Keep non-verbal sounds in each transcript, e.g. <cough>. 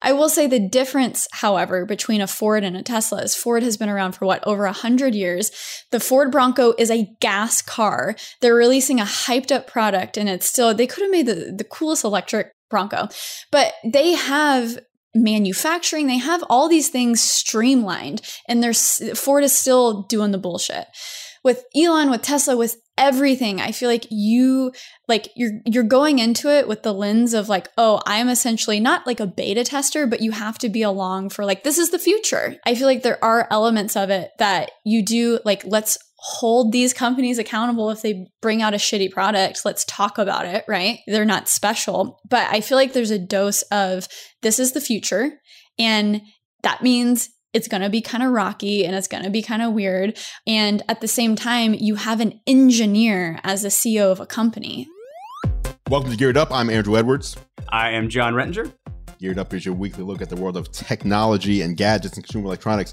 I will say the difference, however, between a Ford and a Tesla is Ford has been around for what, over a hundred years. The Ford Bronco is a gas car. They're releasing a hyped up product and it's still, they could have made the, the coolest electric Bronco, but they have manufacturing, they have all these things streamlined and there's Ford is still doing the bullshit. With Elon, with Tesla, with everything, I feel like you like you're you're going into it with the lens of like oh i'm essentially not like a beta tester but you have to be along for like this is the future. I feel like there are elements of it that you do like let's hold these companies accountable if they bring out a shitty product. Let's talk about it right? They're not special. But i feel like there's a dose of this is the future. And that means it's going to be kind of rocky and it's going to be kind of weird. And at the same time, you have an engineer as a CEO of a company. Welcome to Geared Up. I'm Andrew Edwards. I am Jon Rettinger. Geared Up is your weekly look at the world of technology and gadgets and consumer electronics.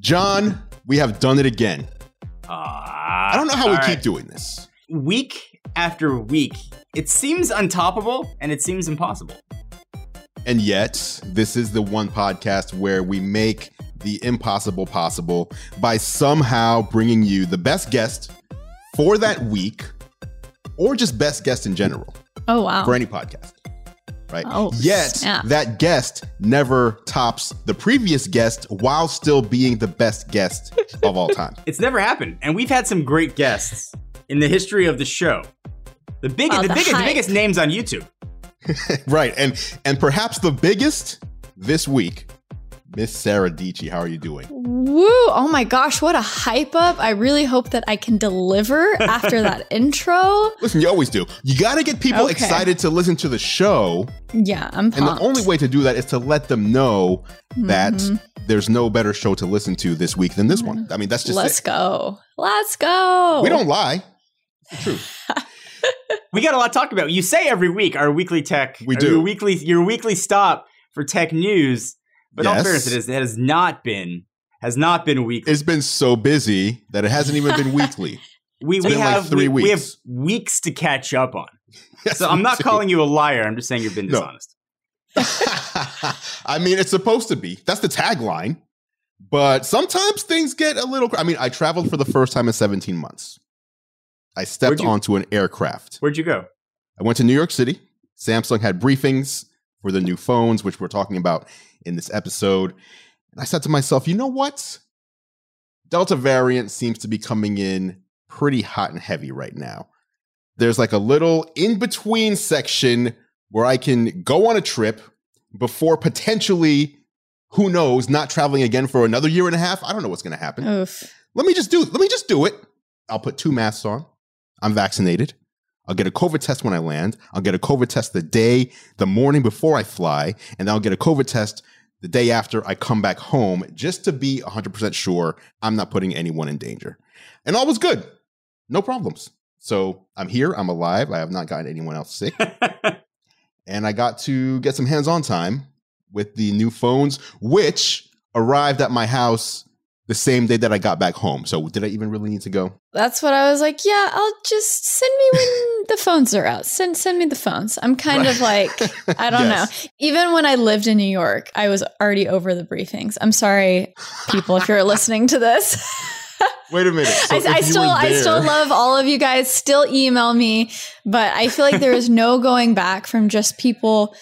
John, we have done it again. Uh, I don't know how we right. keep doing this. Week after week, it seems untoppable and it seems impossible. And yet, this is the one podcast where we make the impossible possible by somehow bringing you the best guest for that week or just best guest in general. Oh, wow. For any podcast. Right. Oh, Yet snap. that guest never tops the previous guest while still being the best guest of all time. <laughs> It's never happened. And we've had some great guests in the history of the show. The biggest, the, the biggest, the biggest names on YouTube. <laughs> right. And and perhaps the biggest this week Miss Sarah Dietschy, how are you doing? Woo! Oh my gosh, what a hype up. I really hope that I can deliver after that <laughs> intro. Listen, you always do. You got to get people okay. excited to listen to the show. Yeah, I'm pumped. And the only way to do that is to let them know that mm-hmm. there's no better show to listen to this week than this one. I mean, that's just Let's it. go. Let's go. We don't lie. It's true. <laughs> we got a lot to talk about. You say every week our weekly tech, we do your weekly your weekly stop for tech news. But yes. all fairness, it, is, it has not been has not been weekly. It's been so busy that it hasn't even been weekly. <laughs> we, we have like three we, weeks. we have weeks to catch up on. <laughs> Yes, so I'm not do. calling you a liar. I'm just saying you've been dishonest. No. <laughs> I mean, it's supposed to be. That's the tagline. But sometimes things get a little. I mean, I traveled for the first time in 17 months. I stepped you, onto an aircraft. Where'd you go? I went to New York City. Samsung had briefings for the new phones, which we're talking about in this episode. And I said to myself, you know what? Delta variant seems to be coming in pretty hot and heavy right now. There's like a little in between section where I can go on a trip before potentially, who knows, not traveling again for another year and a half. I don't know what's going to happen. Oof. Let me just do let me just do it. I'll put two masks on. I'm vaccinated. I'll get a COVID test when I land. I'll get a COVID test the day, the morning before I fly, and then I'll get a COVID test the day after I come back home just to be 100% sure I'm not putting anyone in danger. And all was good. No problems. So I'm here. I'm alive. I have not gotten anyone else sick. <laughs> and I got to get some hands on time with the new phones, which arrived at my house the same day that I got back home. So did I even really need to go? That's what I was like. Yeah, I'll just send me when <laughs> the phones are out. Send send me the phones. I'm kind right. of like I don't yes. know. Even when I lived in New York, I was already over the briefings. I'm sorry, people, if you're listening to this. <laughs> Wait a minute. So I, I still I still love all of you guys. Still email me, but I feel like there is no going back from just people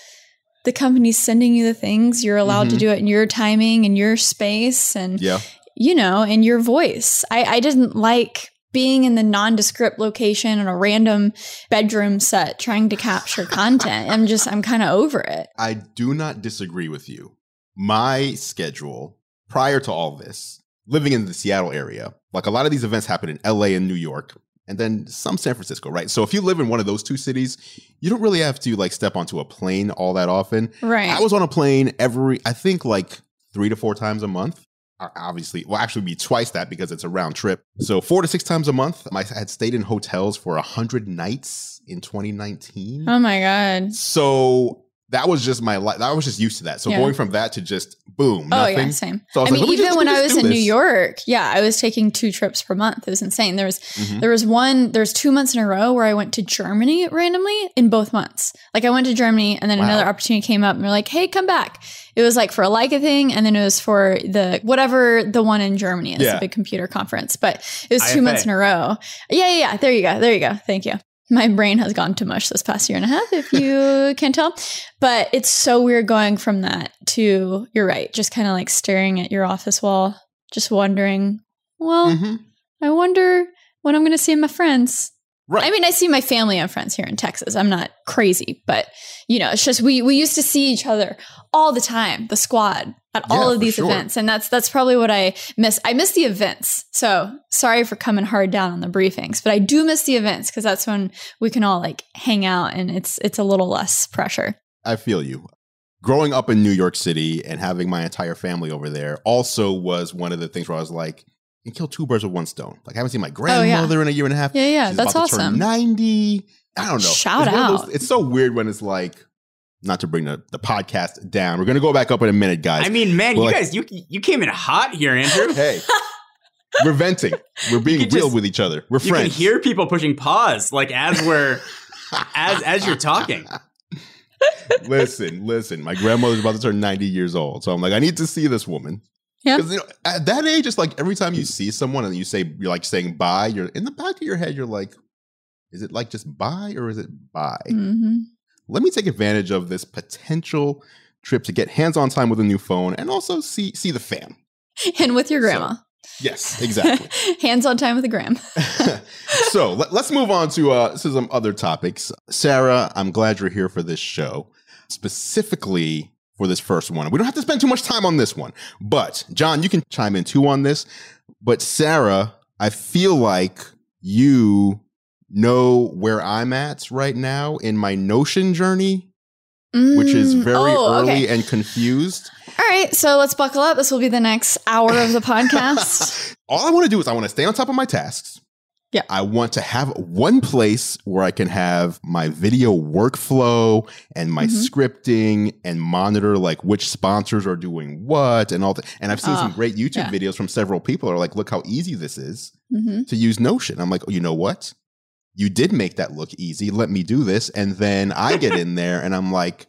the company's sending you the things you're allowed mm-hmm. to do it in your timing and your space and yeah you know, in your voice. I, I didn't like being in the nondescript location in a random bedroom set trying to capture content. I'm just, I'm kind of over it. I do not disagree with you. My schedule prior to all this, living in the Seattle area, like a lot of these events happen in LA and New York and then some San Francisco, right? So if you live in one of those two cities, you don't really have to like step onto a plane all that often. Right. I was on a plane every, I think like three to four times a month obviously will actually be twice that because it's a round trip. So four to six times a month. I had stayed in hotels for a hundred nights in 2019. Oh my god! So that was just my life. I was just used to that. So yeah. going from that to just boom. Nothing. Oh yeah, same. So I, I, mean, like, even when I was in New. York, yeah, I was taking two trips per month. It was insane. There was Mhm. there was one, there's two months in a row where I went to Germany randomly in both months. Like I went to Germany and then Wow. another opportunity came up and they're like, hey, come back. It was like for a Leica thing, and then it was for the whatever the one in Germany is, Yeah. the big computer conference. But it was two IFA. months in a row. Yeah, yeah, yeah. There you go. There you go. Thank you. My brain has gone to mush this past year and a half, if you <laughs> can tell. But it's so weird going from that to, you're right, just kind of like staring at your office wall, just wondering, well, Mhm. I wonder when I'm going to see in my friends. Right. I mean, I see my family and friends here in Texas. I'm not crazy, but you know, it's just we we used to see each other all the time, the squad at Yeah, all of these sure. events, and that's that's probably what I miss. I miss the events. So sorry for coming hard down on the briefings, but I do miss the events because that's when we can all like hang out and it's it's a little less pressure. I feel you. Growing up in New York City and having my entire family over there also was one of the things where I was like, you kill two birds with one stone. Like I haven't seen my oh, grandmother in a year and a half. Oh, Yeah, yeah, She's that's about to turn 90. I don't know. Shout It's one of out. it's so weird when it's like, not to bring the, the podcast down. We're going to go back up in a minute, guys. I mean, man, Well, you like- guys, you you came in hot here, Andrew. <laughs> hey, we're venting. We're being real just- with each other. We're friends. you can hear people pushing pause, like as we're as as you're talking. <laughs> listen, listen. My grandmother's about to turn 90 years old. So I'm like, I need to see this woman. Yeah. Because you know, at that age, it's like every time you see someone and you say you're like saying bye, you're in the back of your head, you're like, is it like just bye or is it bye? hmm Let me take advantage of this potential trip to get hands-on time with a new phone and also see see the fam. <laughs> And with your grandma, Yes, exactly. <laughs> hands on time with the gram. <laughs> so let, us move on to uh, to some other topics. Sarah, I'm glad you're here for this show, specifically for this first one. We don't have to spend too much time on this one, but John, you can chime in too on this. But Sarah, I feel like you know where I'm at right now in my Notion journey, which is Mm, very oh, early okay. and confused. All right, so let's buckle up. This will be the next hour of the <laughs> podcast. All I want to do is I want to stay on top of my tasks. Yeah. I want to have one place where I can have my video workflow and my Mhm. scripting and monitor like which sponsors are doing what and all that. And I've seen some Ah, great YouTube yeah. videos from several people are like, look how easy this is hmm to use Notion. I'm like, oh, you know what? You did make that look easy. Let me do this. And then I get in <laughs> there and I'm like,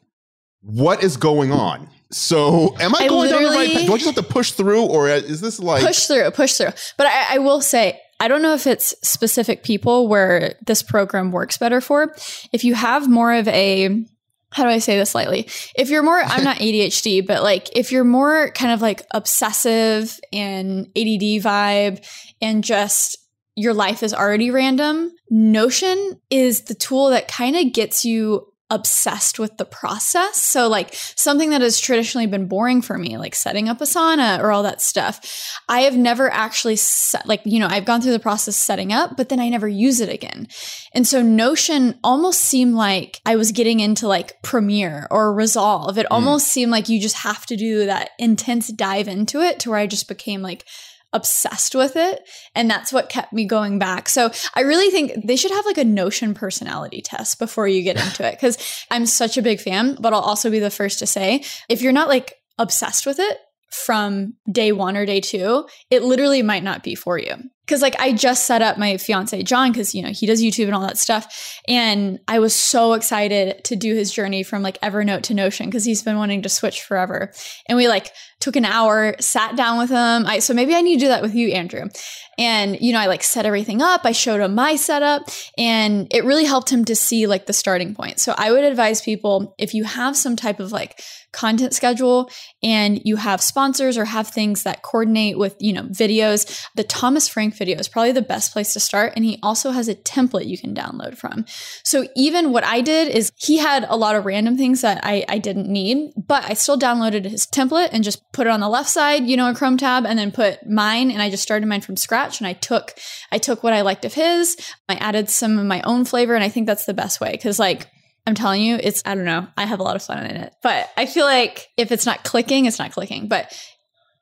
what is going on? So am I, I going down the right path? Do I just have to push through or is this like push through, push through. But I, I will say, I don't know if it's specific people where this program works better for. If you have more of a, how do I say this lightly? If you're more, I'm not <laughs> ADHD, but like if you're more kind of like obsessive and ADD vibe and just your life is already random, Notion is the tool that kind of gets you obsessed with the process. So like something that has traditionally been boring for me, like setting up Asana or all that stuff. I have never actually set, like, you know, I've gone through the process setting up, but then I never use it again. And so Notion almost seemed like I was getting into like Premiere or Resolve. It Mm. almost seemed like you just have to do that intense dive into it to where I just became like obsessed with it and that's what kept me going back. So i really think they should have like a notion personality test before you get into it because i'm such a big fan but i'll also be the first to say if you're not like obsessed with it from day one or day two it literally might not be for you because like i just set up my fiance john because you know he does youtube and all that stuff. And i was so excited to do his journey from like evernote to notion because he's been wanting to switch forever. And we like took an hour sat down with him. I so maybe i need to do that with you andrew. And you know i like set everything up. I showed him my setup. And it really helped him to see like the starting point. So i would advise people if you have some type of like content schedule and you have sponsors or have things that coordinate with you know videos the thomas frank video is probably the best place to start and he also has a template you can download from. So even what i did is he had a lot of random things that i, I didn't need but i still downloaded his template and just put it on the left side you know a chrome tab and then put mine and i just started mine from scratch and i took i took what i liked of his. I added some of my own flavor and i think that's the best way because like I'm telling you, it's, I don't know, I have a lot of fun in it. But I feel like if it's not clicking, it's not clicking. But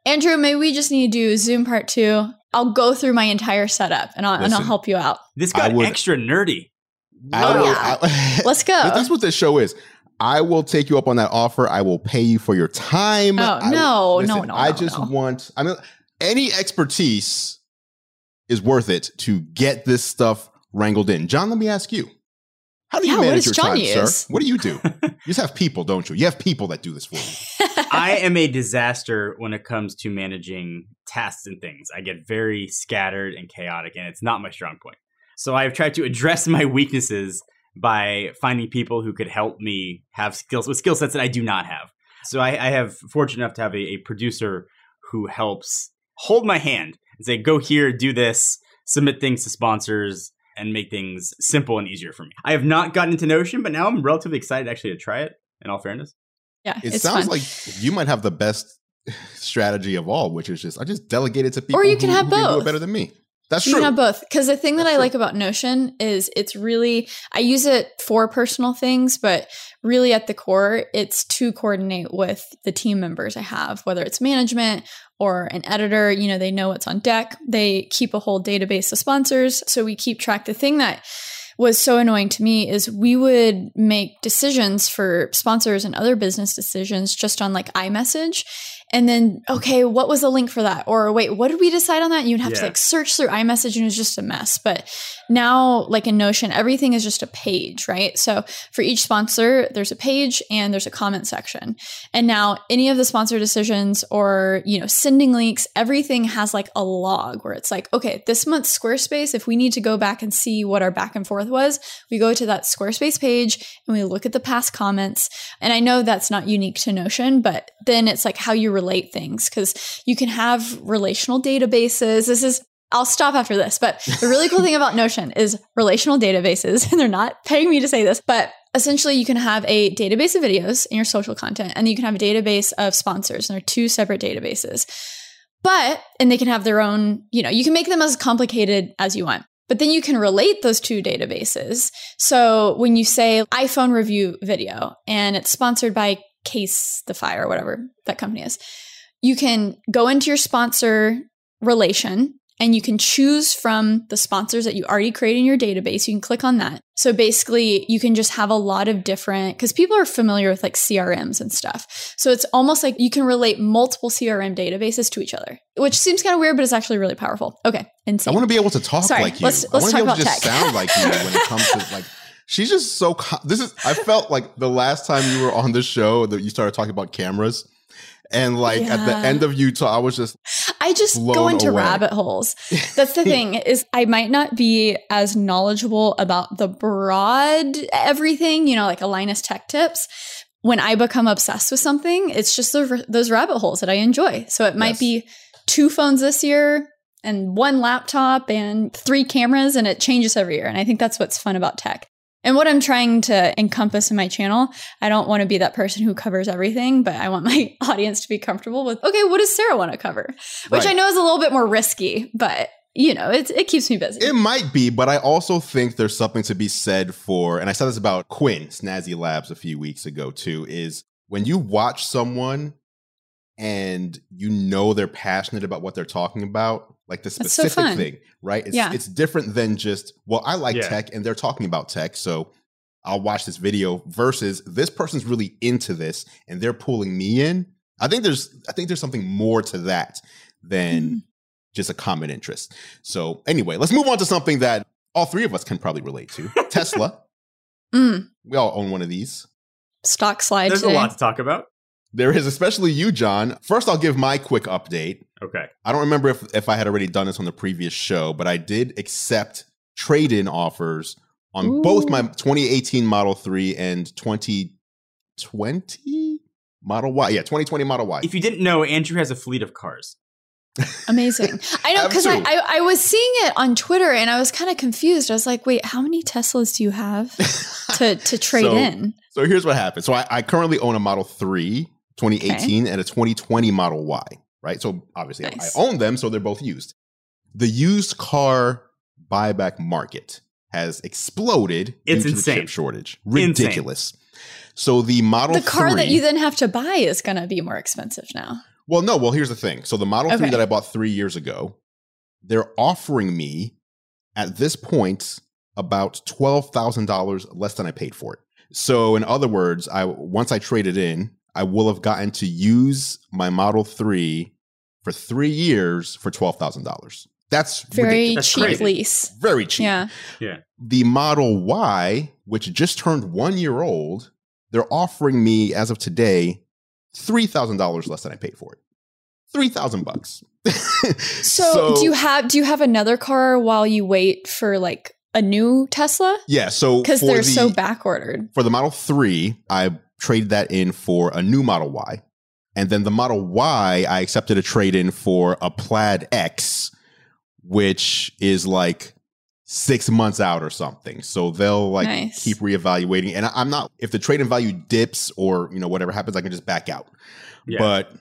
Andrew, maybe we just need to do Zoom part two. I'll go through my entire setup and I'll, and I'll help you out. This I got would- extra nerdy. I Oh, will- yeah. I- <laughs> Let's go. That's what this show is. I will take you up on that offer. I will pay you for your time. Oh, I, no, listen, no, no, I no, just no. want, I mean, any expertise is worth it to get this stuff wrangled in. John, let me ask you. How do you Yeah, what manage does your John time, use? sir? What do you do? <laughs> you just have people, don't you? You have people that do this for you. <laughs> I am a disaster when it comes to managing tasks and things. I get very scattered and chaotic, and it's not my strong point. So I've tried to address my weaknesses by finding people who could help me have skills with skill sets that I do not have. So I, I have fortunate enough to have a, a producer who helps hold my hand and say, "Go here, do this, submit things to sponsors." And make things simple and easier for me. I have not gotten into Notion, but now I'm relatively excited actually to try it. In all fairness, Yeah, It sounds fun. like you might have the best <laughs> strategy of all, which is just I just delegate it to people Or you who, can have who can do both. it better than me. That's You true. can have both. Because the thing that That's I true. like about Notion is it's really, I use it for personal things, but really at the core, it's to coordinate with the team members I have, whether it's management or an editor. You know, they know what's on deck. They keep a whole database of sponsors. So we keep track. The thing that was so annoying to me is we would make decisions for sponsors and other business decisions just on like iMessage. And then, okay, what was the link for that? Or wait, what did we decide on that? You'd have to like search through iMessage and it was just a mess. But now, like in Notion, everything is just a page, right? So for each sponsor, there's a page and there's a comment section. And now any of the sponsor decisions or, you know, sending links, everything has like a log where it's like, okay, this month Squarespace, if we need to go back and see what our back and forth was, we go to that Squarespace page and we look at the past comments. And I know that's not unique to Notion, but then it's like how you relate things because you can have relational databases. This is I'll stop after this, but the really cool <laughs> thing about Notion is relational databases, <laughs> and they're not paying me to say this, but essentially you can have a database of videos in your social content, and you can have a database of sponsors, and they're two separate databases. But, and they can have their own, you know, you can make them as complicated as you want. But then you can relate those two databases. So when you say iPhone review video and it's sponsored by Casetify or whatever that company is, you can go into your sponsor relation and you can choose from the sponsors that you already created in your database. You can click on that. So basically, you can just have a lot of different, because people are familiar with like CRMs and stuff. So it's almost like you can relate multiple CRM databases to each other, which seems kind of weird, but it's actually really powerful. Okay. Insane. I want to be able to talk Sorry, like you. let's- I let's want to be talk able to about just tech. sound like you when it comes to <laughs> like. She's just so. This is. I felt like the last time you were on the show that you started talking about cameras, and like at the end of you, talk, I was just I just go into away. rabbit holes. <laughs> That's the thing is I might not be as knowledgeable about the broad everything, you know, like a Linus Tech Tips. When I become obsessed with something, it's just those, those rabbit holes that I enjoy. So it might Yes. be two phones this year and one laptop and three cameras and it changes every year. And I think that's what's fun about tech. And what I'm trying to encompass in my channel, I don't want to be that person who covers everything, but I want my <laughs> audience to be comfortable with, okay, what does Sarah want to cover? Which Right. I know is a little bit more risky, but you know, it, it keeps me busy. It might be, but I also think there's something to be said for, and I said this about Quinn, Snazzy Labs, a few weeks ago too, is when you watch someone and you know they're passionate about what they're talking about, like the That's so specific thing, right? It's, Yeah. it's different than just, well, I like Yeah. tech and they're talking about tech. So I'll watch this video versus this person's really into this and they're pulling me in. I think there's, I think there's something more to that than Mhm. just a common interest. So anyway, let's move on to something that all three of us can probably relate to. <laughs> Tesla. Mm, We all own one of these. stock slide there's today. a lot to talk about. There is, especially you, John. First, I'll give my quick update. Okay. I don't remember if, if I had already done this on the previous show, but I did accept trade in offers on both my 2018 Model 3 and 2020 Model Y. Yeah, 2020 Model Y. If you didn't know, Andrew has a fleet of cars. Amazing. <laughs> I know because I. I, I was seeing it on Twitter and I was kind of confused. I was like, wait, how many Teslas do you have <laughs> to, to trade So- in? So here's what happened. So I, I currently own a Model 3 2018 and a 2020 Model Y, right? So obviously I- Nice. I own them, so they're both used. The used car buyback market has exploded It's due to insane. the chip shortage. Insane. Ridiculous. So the Model The car 3, that you then have to buy is going to be more expensive now. well, no, well, here's the thing. So the Model 3 that I bought three years ago, they're offering me at this point about $12,000 less than I paid for it. So in other words, I once I traded in, I will have gotten to use my Model 3 for 3 years for $12,000. That's Very ridiculous. Cheap crazy. lease. very cheap. Yeah. Yeah. The Model Y, which just turned 1 year old, they're offering me as of today $3,000 less than I paid for it. 3,000 bucks. <laughs> So, do you have do you have another car while you wait for like a new Tesla? Yeah, so Because they're the- so back ordered. for the Model 3, I traded that in for a new Model Y. And then the Model Y, I accepted a trade in for a Plaid X, which is like six months out or something. So they'll like Nice. keep reevaluating. And I- I'm not, if the trade in value dips or, you know, whatever happens, I can just back out. Yeah. But,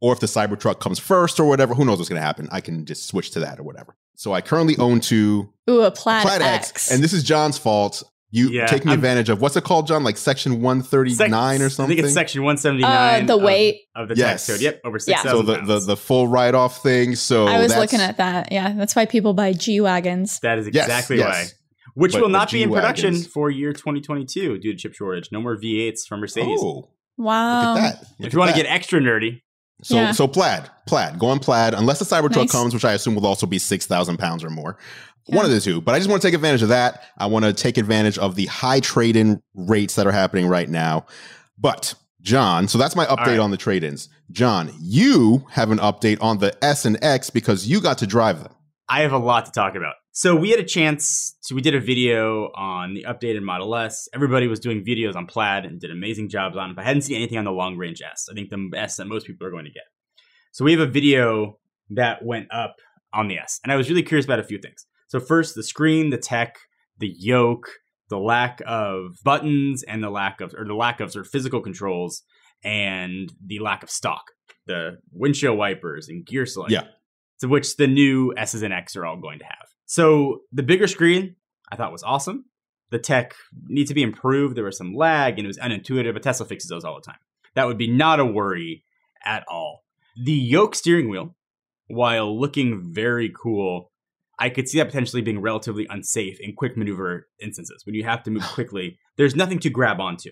or if the Cybertruck comes first or whatever, who knows what's going to happen? I can just switch to that or whatever. So I currently own two Ooh, a Plaid, Plaid X. X. And this is John's fault. You Yeah, taking I'm- advantage of what's it called, John? Like section one thirty nine Sec- or something. I think it's section 179 uh, the weight. of, the Yes. tax code. Yep, over Yeah. 6,000 so the, the the full write off thing. So I was looking at that. Yeah, that's why people buy G wagons. That is exactly yes. why. Which But will not be in production for year 2022 due to chip shortage. No more V8s from Mercedes. Oh, Wow. look at that! Look if you want to get extra nerdy, so Yeah. so plaid plaid go on plaid unless the Cybertruck Nice. comes, which I assume will also be six thousand pounds or more. Yeah. One of the two, but I just want to take advantage of that. I want to take advantage of the high trade in rates that are happening right now. But John, so that's my update right. on the trade ins. John, you have an update on the S and X because you got to drive them. I have a lot to talk about. So we had a chance to we did a video on the updated Model S. Everybody was doing videos on Plaid and did amazing jobs on it. But I hadn't seen anything on the long range S. I think the S that most people are going to get. So we have a video that went up on the S. And I was really curious about a few things. So first, the screen, the tech, the yoke, the lack of buttons and the lack of or the lack of sort of physical controls and the lack of stock. The windshield wipers and gear selection. Yeah. To which the new S's and X are all going to have. So the bigger screen I thought was awesome. The tech needs to be improved. There was some lag and it was unintuitive, but Tesla fixes those all the time. That would be not a worry at all. The yoke steering wheel, while looking very cool, I could see that potentially being relatively unsafe in quick maneuver instances. When you have to move <sighs> quickly, there's nothing to grab onto.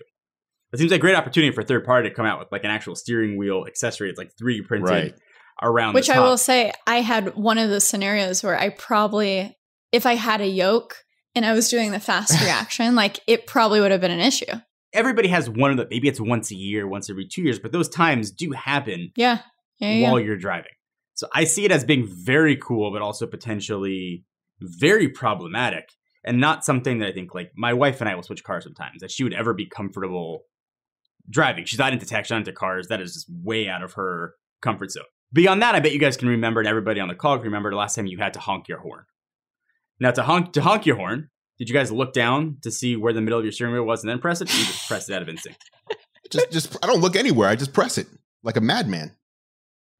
It seems like a great opportunity for a third party to come out with like an actual steering wheel accessory. It's like 3D printed Right. Around Which the I will say, I had one of those scenarios where I probably, if I had a yoke and I was doing the fast <laughs> reaction, like it probably would have been an issue. Everybody has one of the maybe it's once a year, once every two years, but those times do happen Yeah. Yeah. yeah. while you're driving. So I see it as being very cool, but also potentially very problematic and not something that I think like my wife and I will switch cars sometimes that she would ever be comfortable driving. She's not into tech, she's not into cars. That is just way out of her comfort zone. Beyond that, I bet you guys can remember, and everybody on the call can remember the last time you had to honk your horn. Now to honk to honk your horn, did you guys look down to see where the middle of your steering wheel was and then press it? Or you just press it out of instinct. Just just I don't look anywhere. I just press it like a madman.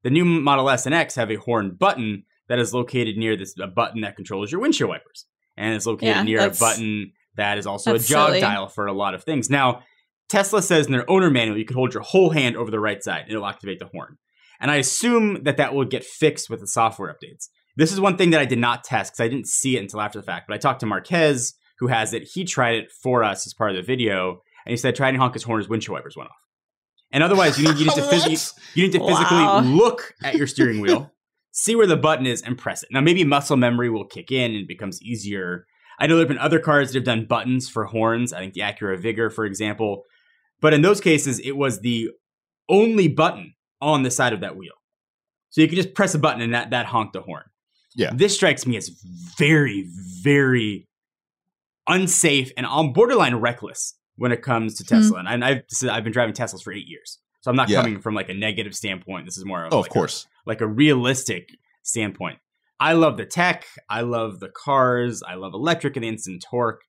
The new Model S and X have a horn button that is located near this a button that controls your windshield wipers, and it's located Yeah, near a button that is also a jog silly. dial for a lot of things. Now, Tesla says in their owner manual you can hold your whole hand over the right side and it'll activate the horn. And I assume that that will get fixed with the software updates. This is one thing that I did not test because I didn't see it until after the fact. But I talked to Marques, who has it. He tried it for us as part of the video, and he said try and honk his horn, his windshield wipers went off. And otherwise, you need, you need to <laughs> physically What? you need to physically Wow. look at your steering wheel, <laughs> see where the button is, and press it. Now, maybe muscle memory will kick in and it becomes easier. I know there have been other cars that have done buttons for horns. I think the Acura Vigor, for example. But in those cases, it was the only button on the side of that wheel. So you could just press a button and that, that honked the horn. Yeah. This strikes me as very, very unsafe and on borderline reckless when it comes to Hmm. Tesla. And I've, I've been driving Teslas for eight years. So I'm not Yeah. coming from like a negative standpoint. This is more of Oh, like of course. A, like a realistic standpoint. I love the tech. I love the cars. I love electric and instant torque.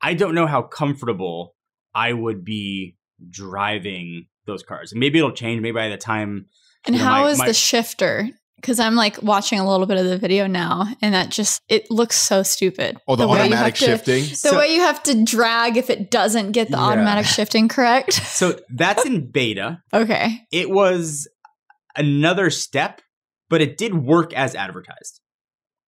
I don't know how comfortable I would be driving those cars. And maybe it'll change. Maybe by the time And you know, how my- is my- the shifter? Because I'm like watching a little bit of the video now, and that just it looks so stupid. Oh, the, way you automatic have to- shifting. The So- way you have to drag if it doesn't get the Yeah. automatic <laughs> shifting correct. so that's in beta. <laughs> okay. It was another step, but it did work as advertised.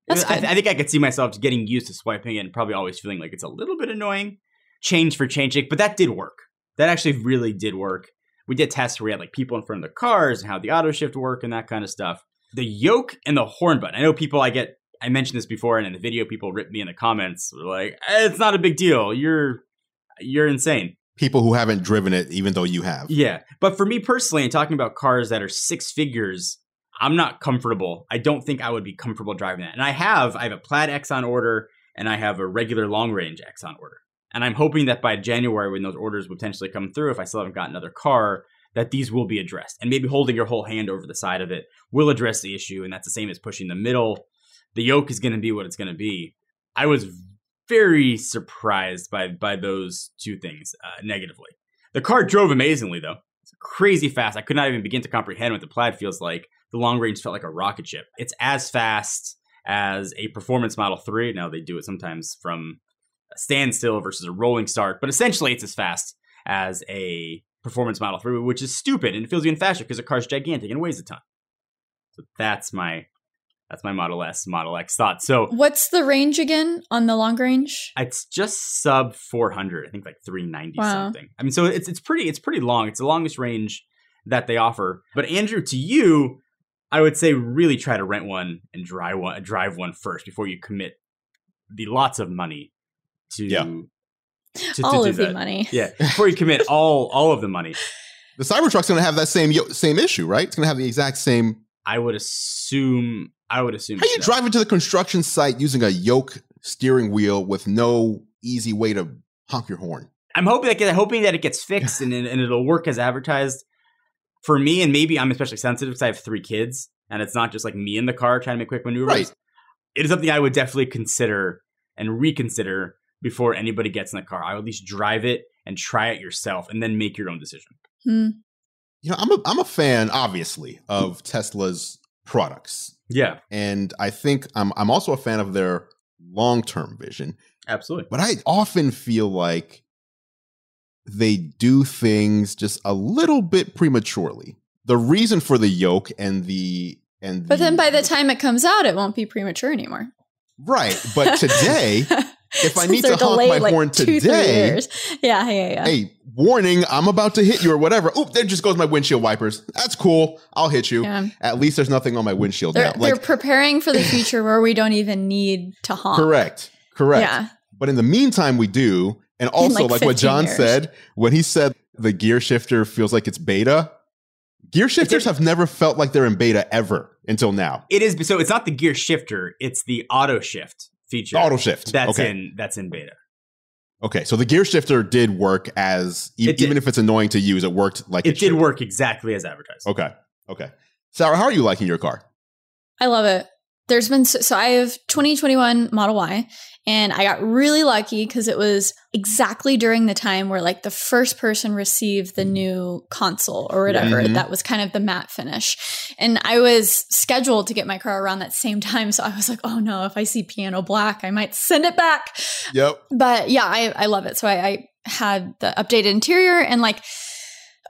That's I, good. I think I could see myself getting used to swiping it and probably always feeling like it's a little bit annoying. change for change but that did work. That actually really did work. We did tests where we had like people in front of the cars and how the auto shift work and that kind of stuff. The yoke and the horn button. I know people. I get. I mentioned this before, and in the video, people ripped me in the comments. Like, it's not a big deal. You're you're insane. People who haven't driven it, even though you have. Yeah, but for me personally, and talking about cars that are six figures, I'm not comfortable. I don't think I would be comfortable driving that. And I have. I have a Plaid X on order, and I have a regular long range X on order. And I'm hoping that by January, when those orders potentially come through, if I still haven't got another car, that these will be addressed. And maybe holding your whole hand over the side of it will address the issue. And that's the same as pushing the middle. The yoke is going to be what it's going to be. I was very surprised by by those two things uh, negatively. The car drove amazingly though. It's crazy fast. I could not even begin to comprehend what the Plaid feels like. The long range felt like a rocket ship. It's as fast as a performance Model 3. Now they do it sometimes from standstill versus a rolling start, but essentially it's as fast as a performance Model 3, which is stupid and it feels even faster because the car's gigantic and weighs a ton. So that's my that's my Model S, Model X thought. So What's the range again on the long range? it's just sub 400, I think like 390 Wow. something. I mean, so it's it's pretty it's pretty long. It's the longest range that they offer. But Andrew, to you, I would say really try to rent one and drive one drive one first before you commit the lots of money to Yeah. to, to All do of the that. money. Yeah, before you commit <laughs> all all of the money. The Cybertruck's going to have that same same issue, right? It's going to have the exact same. I would assume I would assume How you so. driving to the construction site using a yoke steering wheel with no easy way to honk your horn? I'm hoping that hoping that it gets <laughs> fixed and, and it'll work as advertised. For me, and maybe I'm especially sensitive because I have three kids, and it's not just like me in the car trying to make quick maneuvers. Right. It is something I would definitely consider and reconsider before anybody gets in the car. I would at least drive it and try it yourself, and then make your own decision. Hmm. You know, I'm a I'm a fan, obviously, of Tesla's products, Yeah, and I think I'm I'm also a fan of their long term vision. absolutely. But I often feel like they do things just a little bit prematurely. The reason for the yoke and the and But then by the time it comes out, it won't be premature anymore. right, but today <laughs> if I <laughs> need to they're honk my delayed, like, horn two, three today- years. <laughs> yeah, yeah, yeah. hey, warning, I'm about to hit you or whatever. Oop, there just goes my windshield wipers. That's cool. I'll hit you. Yeah. At least there's nothing on my windshield They're, now. they're preparing for the <clears throat> future where we don't even need to honk. correct. Correct. Yeah. But in the meantime, we do. And also, like like, what John years. said, when he said the gear shifter feels like it's beta, gear shifters have never felt like they're in beta ever until now. It is so. It's not the gear shifter; it's the auto shift feature. The auto shift. That's okay. in that's in beta. Okay. So the gear shifter did work as, e- did. even if it's annoying to use, it worked like it, It did should. work exactly as advertised. Okay. Okay. Sarah, how are you liking your car? I love it. There's been so, so I have 2021 Model Y, and I got really lucky because it was exactly during the time where like the first person received the new console or whatever. Mhm. That was kind of the matte finish, and I was scheduled to get my car around that same time. So I was like, oh no, if I see piano black, I might send it back. Yep. but yeah, I, I love it. So I, I had the updated interior and like,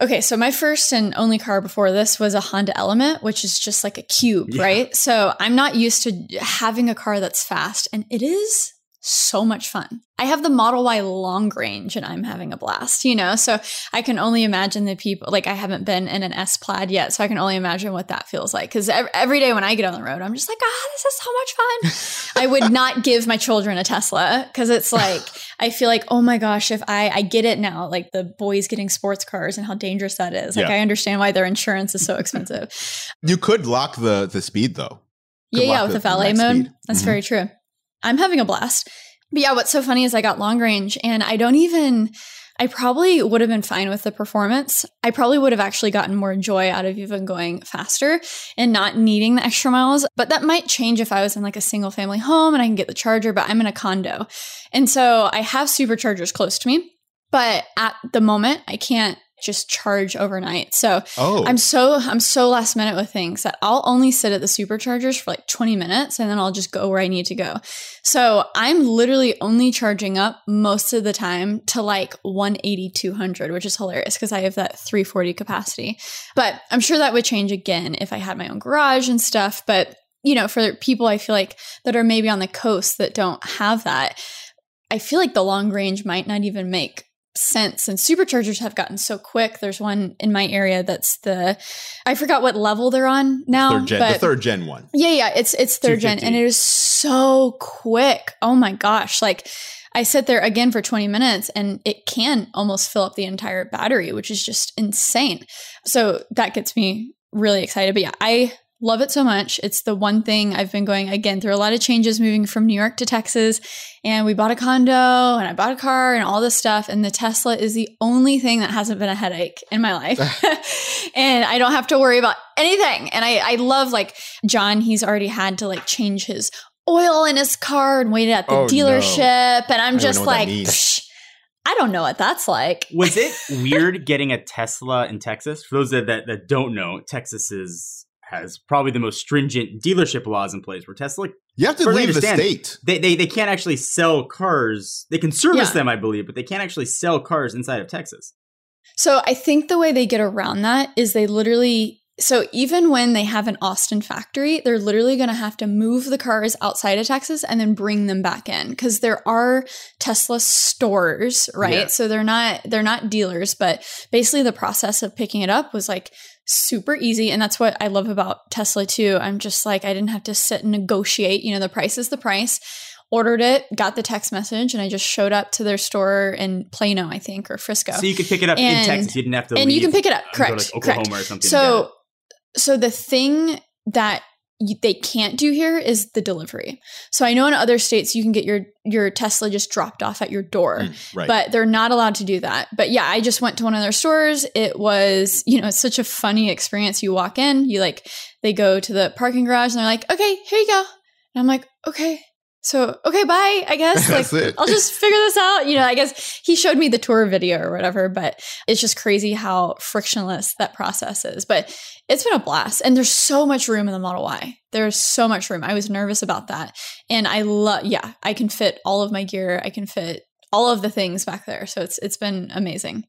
okay, so my first and only car before this was a Honda Element, which is just like a cube, Yeah. right? So I'm not used to having a car that's fast, and it is so much fun. I have the Model Y long range and I'm having a blast, you know? So I can only imagine the people, like, I haven't been in an S plaid yet. So I can only imagine what that feels like. Cause ev- every day when I get on the road, I'm just like, ah, this is so much fun. I would not give my children a Tesla because it's like, I feel like, oh my gosh, if I, I get it now, like the boys getting sports cars and how dangerous that is. Like, Yeah. I understand why their insurance is so expensive. You could lock the the speed though. Yeah, yeah, with the valet mode. speed. That's Mhm. very true. I'm having a blast. But yeah, what's so funny is I got long range and I don't even I probably would have been fine with the performance. I probably would have actually gotten more joy out of even going faster and not needing the extra miles. But that might change if I was in like a single family home and I can get the charger, but I'm in a condo. And so I have superchargers close to me. But at the moment, I can't just charge overnight. So Oh, I'm so I'm so last minute with things that I'll only sit at the superchargers for like 20 minutes and then I'll just go where I need to go. So I'm literally only charging up most of the time to like 180 200, which is hilarious because I have that 340 capacity. But I'm sure that would change again if I had my own garage and stuff, but you know, for people I feel like that are maybe on the coast that don't have that, I feel like the long range might not even make sense and superchargers have gotten so quick. There's one in my area that's the i forgot what level they're on now third gen, the third gen one. yeah yeah it's it's third gen and it is so quick. Oh my gosh. Like i sit there again for 20 minutes and it can almost fill up the entire battery which is just insane. So that gets me really excited. But yeah i love it so much it's the one thing i've been going again through a lot of changes moving from new york to texas and we bought a condo and I bought a car and all this stuff. And the Tesla is the only thing that hasn't been a headache in my life. <laughs> <laughs> and I don't have to worry about anything. And I, I love like John, he's already had to like change his oil in his car and waited at the Oh, no. dealership. And I'm don't just know what that like, I don't know what that's like. Was it <laughs> weird getting a Tesla in Texas? For those that, that, that don't know, Texas is has probably the most stringent dealership laws in place where Tesla You have to leave the state. they, they they can't actually sell cars. They can service Yeah. them, I believe, but they can't actually sell cars inside of Texas. So I think the way they get around that is they literally so even when they have an Austin factory, they're literally going to have to move the cars outside of Texas and then bring them back in because there are Tesla stores, right? Yeah. So they're not they're not dealers, but basically the process of picking it up was like super easy and that's what I love about Tesla too. I'm just like I didn't have to sit and negotiate, you know, the price is the price. Ordered it, got the text message, and I just showed up to their store in Plano, I think, or Frisco So you could pick it up in Texas. You didn't have to and you can pick it up and go to, correct like, Oklahoma correct or something. so so the thing that they can't do here is the delivery. So i know in other states you can get your your tesla just dropped off at your door Mm, right. but they're not allowed to do that. But yeah i just went to one of their stores. It was you know it's such a funny experience. You walk in you like they go to the parking garage and they're like okay here you go. And i'm like okay so okay bye i guess <laughs> like it. I'll just figure this out. You know, I guess he showed me the tour video or whatever, but it's just crazy how frictionless that process is. But it's been a blast. And there's so much room in the Model Y. There's so much room. I was nervous about that. And I love, yeah, I can fit all of my gear. I can fit all of the things back there. So it's it's been amazing.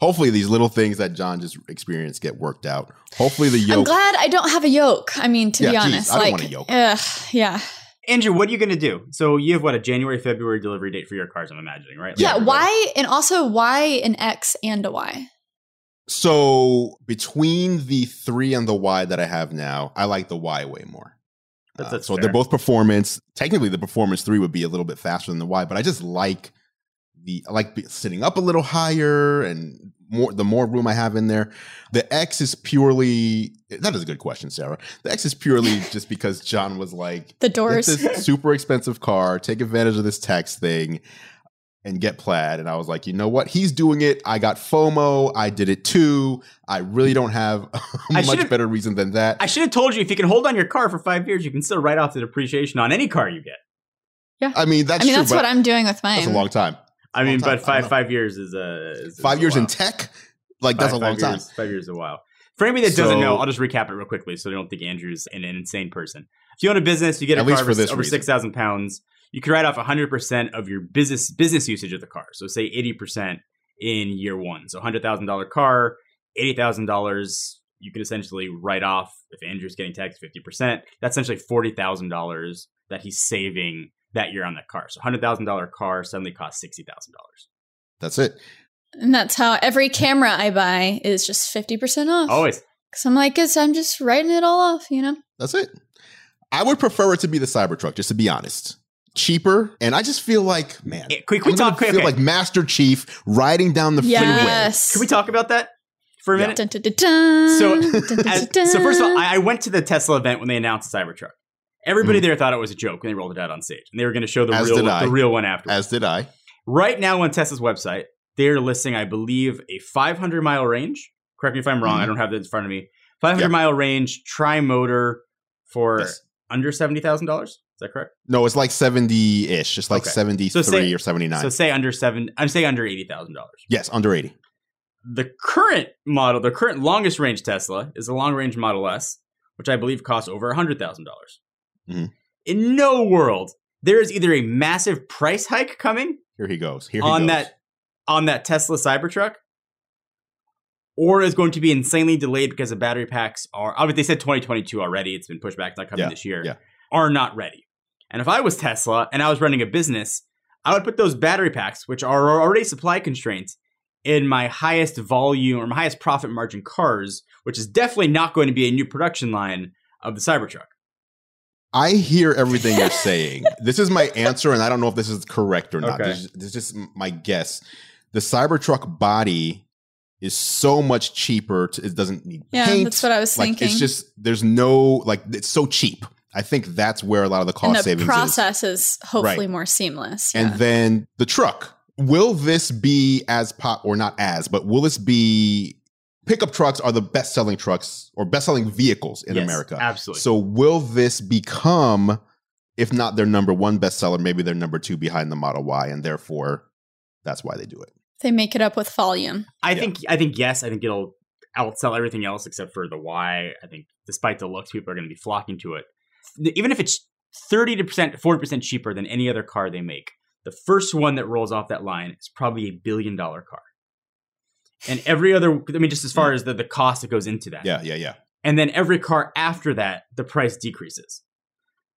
Hopefully, these little things that John just experienced get worked out. Hopefully, the yoke. I'm glad I don't have a yoke. I mean, to Yeah, be geez, honest, I don't like, want a yoke. ugh, yeah. Andrew, what are you going to do? So you have what a January, February delivery date for your cars. I'm imagining, right? Yeah, Like, why and also why an X and a Y? So between the three and the Y that I have now, I like the Y way more. That's- Uh, so fair. they're both performance. Technically, the performance three would be a little bit faster than the Y, but I just like the I like sitting up a little higher and more. The more room I have in there, the X is purely. That is a good question, Sarah. The X is purely <laughs> just because John was like, The get doors. this super expensive car, take advantage of this tax thing, and get plaid. And I was like, you know what? He's doing it. I got FOMO. I did it too. I really don't have a <laughs> I much better reason than that. I should have told you if you can hold on your car for five years, you can still write off the depreciation on any car you get. Yeah. I mean, that's I mean, true, that's what I'm doing with mine. that's a long time. I mean, but five five years is a is, is Five a years in tech, like that's a long five time. Years, five years is a while. For anybody that doesn't know, I'll just recap it real quickly so they don't think Andrew's an, an insane person. If you own a business, you get a car for over, this over six thousand pounds. You can write off hundred percent of your business business usage of the car. So say eighty percent in year one. So hundred thousand dollar car, eighty thousand dollars. You can essentially write off if Andrew's getting taxed fifty percent. That's essentially forty thousand dollars that he's saving that year on that car. So hundred thousand dollar car suddenly costs sixty thousand dollars. That's it. And that's how every camera I buy is just 50% off. Always. Because I'm like, it's, I'm just writing it all off, you know? That's it. I would prefer it to be the Cybertruck, just to be honest. Cheaper, and I just feel like, man, Eh, Can we, can we I'm talk? Okay, feel okay. like Master Chief riding down the freeway. Yes. Can we talk about that for a Yeah. minute? Dun, dun, dun, dun, So, dun, dun, As- dun, so first of all. I, I went to the Tesla event when they announced the Cybertruck. Everybody Mhm. there thought it was a joke when they rolled it out on stage, and they were going to show the As real I. the real one afterwards. as did I. right now on Tesla's website, they're listing, I believe, a 500 mile range. Correct me if I'm wrong. Mhm. I don't have that in front of me. 500 Yep. mile range tri motor for Yes. under seventy thousand dollars. Is that correct? No, it's like 70 ish, just like Okay. 73 So or 79. So say under seven. I'm say under eighty thousand dollars. yes, under 80. The current model, the current longest range Tesla, is the long range Model S, which I believe costs over $100,000. dollars Mhm. In no world, there is either a massive price hike coming Here he goes. Here he on goes. that on that Tesla Cybertruck, or is going to be insanely delayed because the battery packs are. Obviously, they said 2022 already. It's been pushed back, it's not coming Yeah, this year. yeah. Are not ready. And if I was Tesla and I was running a business, I would put those battery packs, which are already supply constraints, in my highest volume or my highest profit margin cars, which is definitely not going to be a new production line of the Cybertruck. I hear everything you're saying. <laughs> this is my answer, and I don't know if this is correct or not. Okay. This, is, this is just my guess. The Cybertruck body is so much cheaper. To, it doesn't need Yeah, paint. that's what I was like, thinking. It's just there's no like it's so cheap. I think that's where a lot of the cost and the savings is. process is, hopefully Right. more seamless. And then the truck. Will this be as pop or not as, but will this be pickup trucks are the best selling trucks or best selling vehicles in Yes, America. absolutely. So will this become, if not their number one bestseller, maybe their number two behind the Model Y, and therefore that's why they do it. they make it up with volume. I Yeah. think I think yes, I think it'll outsell everything else except for the Y. I think despite the looks, people are going to be flocking to it. Even if it's thirty to percent, forty percent cheaper than any other car they make, the first one that rolls off that line is probably a billion dollar car. And every other, I mean, just as far as the, the cost that goes into that. Yeah, yeah, yeah. And then every car after that, the price decreases.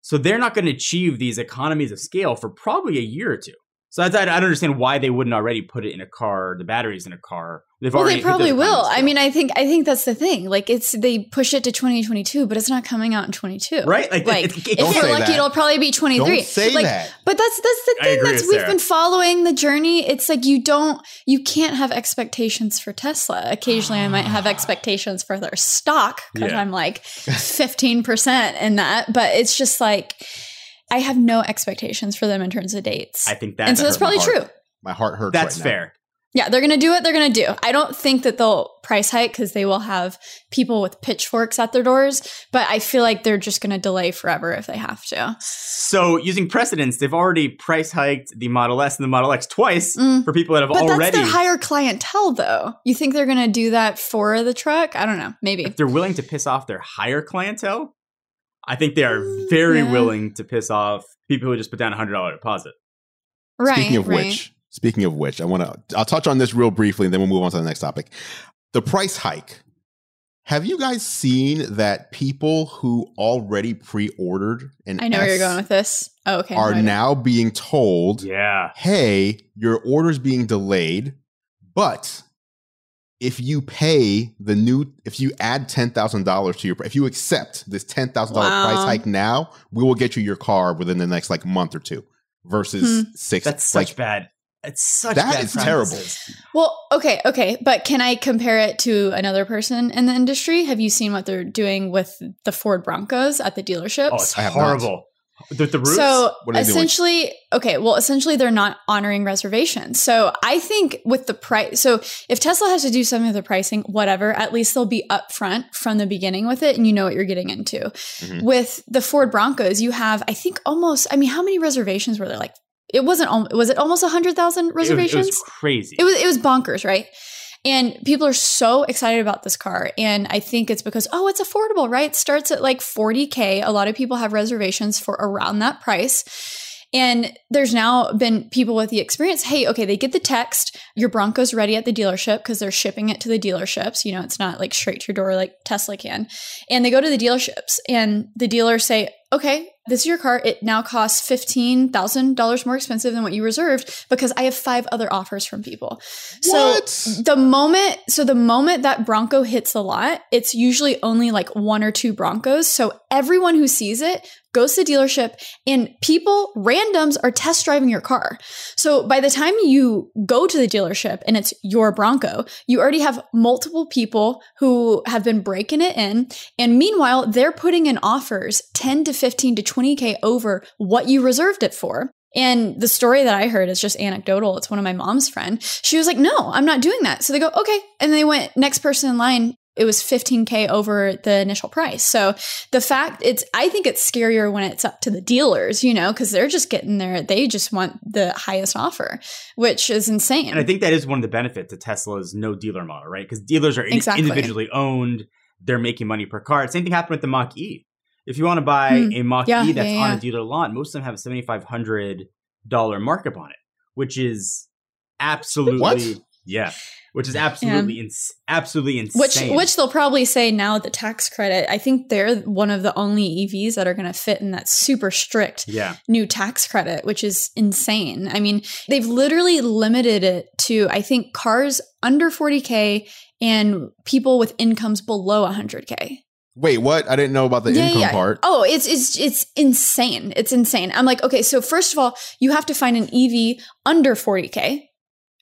So they're not going to achieve these economies of scale for probably a year or two. So I, I don't understand why they wouldn't already put it in a car, the batteries in a car. They've Well, already they probably will. I mean, I think I think that's the thing. Like, it's they push it to 2022, but it's not coming out in 22. right? Like, Like, <laughs> it- it- if Don't you're lucky, that. it'll probably be 23. Don't say like, that. But that's that's the thing that's we've Sarah. been following the journey. It's like you don't you can't have expectations for Tesla. Occasionally I might have expectations for their stock because Yeah. I'm like 15% in that. But it's just like I have no expectations for them in terms of dates. I think that and so that's hurt my probably true. My heart hurts. that's right now. fair. Yeah, they're going to do what they're going to do. I don't think that they'll price hike because they will have people with pitchforks at their doors, but I feel like they're just going to delay forever if they have to. So using precedents, they've already price hiked the Model S and the Model X twice Mm. for people that have But already. that's their higher clientele, though. You think they're going to do that for the truck? I don't know. Maybe. if they're willing to piss off their higher clientele, I think they are mm, very Yeah. willing to piss off people who just put down a hundred dollar deposit. Right. Speaking of right. which, speaking of which, I want to. I'll touch on this real briefly, and then we'll move on to the next topic. The price hike. Have you guys seen that people who already pre-ordered and I know where you're going with this. Oh, okay. are No, now being told, Yeah. "Hey, your order's being delayed, but if you pay the new, if you add ten thousand dollars to your, if you accept this ten thousand dollar price hike now, we will get you your car within the next like month or two, versus hmm. six. That's like such bad. It's such That bad is terrible. Well, okay, okay. But can I compare it to another person in the industry? Have you seen what they're doing with the Ford Broncos at the dealerships? Oh, it's I have not. horrible. The, the roofs. So What are they doing? essentially, okay, well, essentially they're not honoring reservations. So I think with the price, so if Tesla has to do something with the pricing, whatever, at least they'll be upfront from the beginning with it and you know what you're getting into. Mhm. With the Ford Broncos, you have, I think almost, I mean, how many reservations were there? Like, it wasn't, was it almost 100,000 It was- reservations? It was, crazy. It was it was bonkers, right? And people are so excited about this car. And I think it's because, oh, it's affordable, right? It starts at like 40K. A lot of people have reservations for around that price. And there's now been people with the experience. Hey, okay, they get the text, your Bronco's ready at the dealership because they're shipping it to the dealerships. You know, it's not like straight to your door like Tesla can. And they go to the dealerships and the dealers say, okay, this is your car. It now costs $15,000 more expensive than what you reserved because I have five other offers from people. What? So the moment, so the moment that Bronco hits the lot, it's usually only like one or two Broncos. So everyone who sees it goes to dealership and people, randoms are test driving your car. So by the time you go to the dealership and it's your Bronco, you already have multiple people who have been breaking it in. And meanwhile, they're putting in offers 10 to 15 to 20K over what you reserved it for. And the story that I heard is just anecdotal. It's one of my mom's friend. She was like, "No, I'm not doing that." So they go, "Okay." And they went next person in line. It was 15k over the initial price. So the fact it's I think it's scarier when it's up to the dealers, you know, cuz they're just getting there. They just want the highest offer, which is insane. And I think that is one of the benefits of Tesla's no dealer model, right? Because dealers are in- Exactly. individually owned. They're making money per car. Same thing happened with the Mach E. If you want to buy Hmm. a Mach Yeah, E that's yeah, on a dealer lot, most of them have a seventy five hundred dollar markup on it, which is absolutely What? yeah. Which is absolutely ins- absolutely Which insane. which which they'll probably say now the tax credit. I think they're one of the only EVs that are going to fit in that super strict yeah, new tax credit, which is insane. I mean, they've literally limited it to I think cars under 40k and people with incomes below 100k. Wait, what? I didn't know about the income part. Oh, it's it's it's insane. It's insane. I'm like, okay, so first of all, you have to find an EV under 40k.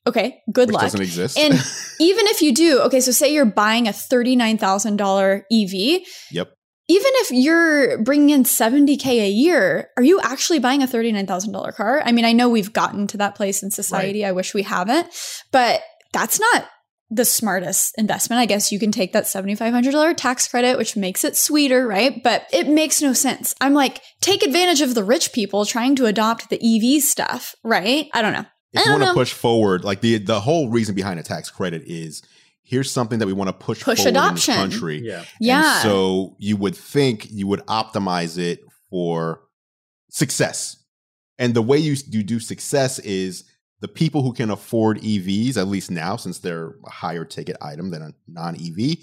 Okay, good which luck. doesn't exist. And <laughs> even if you do, okay, so say you're buying a $39,000 EV, yep. even if you're bringing in 70k a year, are you actually buying a $39,000 car? I mean, I know we've gotten to that place in society. I wish we haven't, but that's not the smartest investment. I guess you can take that $7,500 tax credit, which makes it sweeter, right? But it makes no sense. I'm like, take advantage of the rich people trying to adopt the EV stuff, right? I don't know. If you want to push forward, like the the whole reason behind a tax credit is here's something that we want to push, Push forward adoption. in this country. yeah, Yeah. And so you would think you would optimize it for success. And the way you, you do success is the people who can afford EVs, at least now, since they're a higher ticket item than a non EV,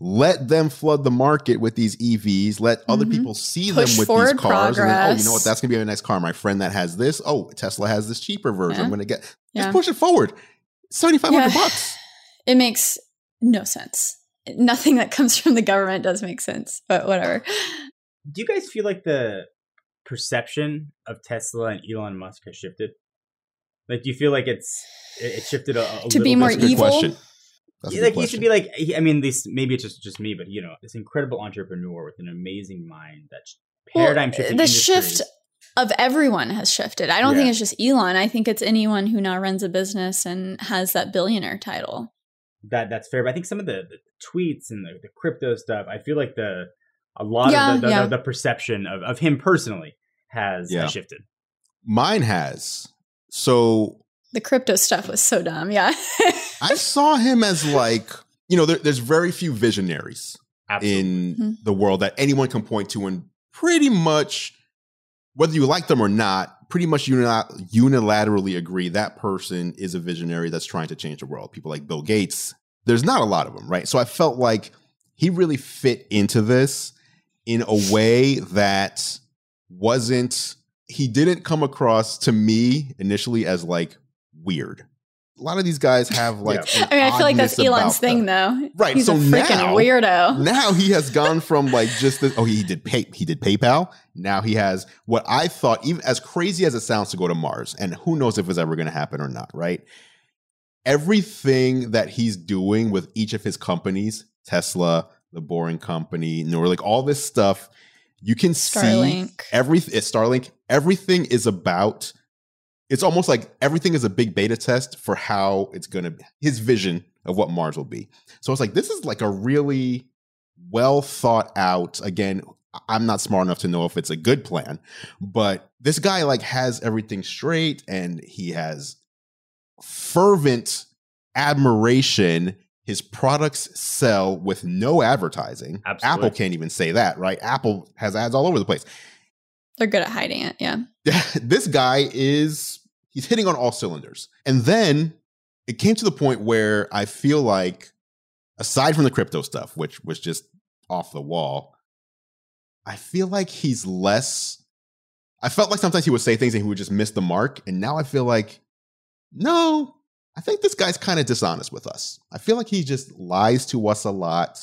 let them flood the market with these EVs. Let other Mhm. people see Push them with these cars. And then, oh, you know what? That's going to be a nice car. My friend that has this. Oh, Tesla has this cheaper version. Yeah. I'm going to get. Yeah. Just push it forward. 7500 Yeah. bucks. <sighs> It makes no sense. Nothing that comes from the government does make sense, but whatever. do you guys feel like the perception of Tesla and Elon Musk has shifted? Like, do you feel like it's it it shifted a, a To be more bit? That's a good evil? question. That's like he used to be like he- I mean this maybe it's just just me but you know this incredible entrepreneur with an amazing mind that's Well, paradigm shifting the industries. shift of everyone has shifted. I don't think it's just Elon. I think it's anyone who now runs a business and has that billionaire title. that that's fair but I think some of the, the tweets and the, the crypto stuff I feel like the a lot Yeah, of the, the, yeah. the, perception of, of him personally has, Yeah. has shifted Mine has. So The crypto stuff was so dumb. Yeah. I saw him as like, you know, there, there's very few visionaries absolutely in Mhm. the world that anyone can point to and pretty much, whether you like them or not, pretty much uni- unilaterally agree that person is a visionary that's trying to change the world. People like Bill Gates, there's not a lot of them, right? So I felt like he really fit into this in a way that wasn't, he didn't come across to me initially as like weird. A lot of these guys have <laughs> like, an I mean, I feel like that's Elon's thing, them. though. Right, He's so a freaking now- weirdo. <laughs> Now he has gone from like just this. Oh, he did pay. He did PayPal. Now he has what I thought, even as crazy as it sounds, to go to Mars, and who knows if it's ever going to happen or not. Right. Everything that he's doing with each of his companies, Tesla, the Boring Company, Neuralink, like all this stuff, you can see Starlink. everything. Eh, Starlink. Everything is about. It's almost like everything is a big beta test for how it's going to be his vision of what Mars will be. So it's like this is like a really well thought out. Again, I'm not smart enough to know if it's a good plan, but this guy like has everything straight and he has fervent admiration. His products sell with no advertising. Absolutely. Apple can't even say that, right? Apple has ads all over the place. They're good at hiding it. Yeah. <laughs> this guy is he's hitting on all cylinders. And then it came to the point where I feel like aside from the crypto stuff, which was just off the wall, I feel like he's less I felt like sometimes he would say things and he would just miss the mark. And now I feel like, no, I think this guy's kind of dishonest with us. I feel like he just lies to us a lot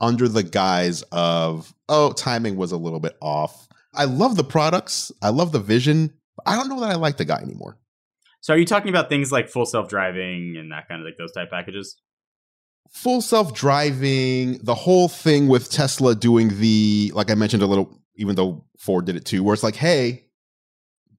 under the guise of, oh, timing was a little bit off. I love the products. I love the vision. But I don't know that I like the guy anymore. so are you talking about things like full self-driving and that kind of like those type packages Full self driving, the whole thing with Tesla doing the, like I mentioned a little, even though Ford did it too, where it's like, hey,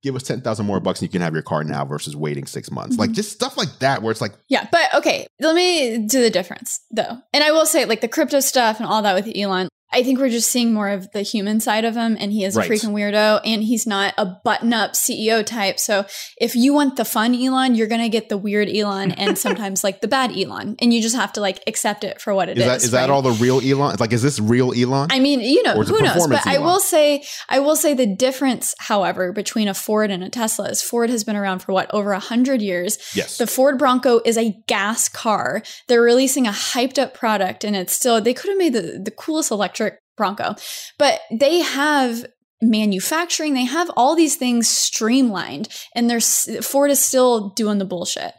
give us 10,000 more bucks and you can have your car now versus waiting six months. Like Mhm. just stuff like that, where it's like, Yeah, but okay, let me do the difference though. And I will say, like the crypto stuff and all that with Elon, I think we're just seeing more of the human side of him, and he is Right. a freaking weirdo, and he's not a button-up CEO type. So if you want the fun Elon, you're gonna get the weird Elon, <laughs> and sometimes like the bad Elon, and you just have to like accept it for what it Is is. that is that all the real Elon? Like, is this real Elon? I mean, you know, who knows? But I will say, I will say the difference, however, between a Ford and a Tesla is Ford has been around for what over a hundred years. yes. The Ford Bronco is a gas car. They're releasing a hyped up product, and it's still they could have made the the coolest electric Bronco, but they have manufacturing. They have all these things streamlined and there's ford is still doing the bullshit.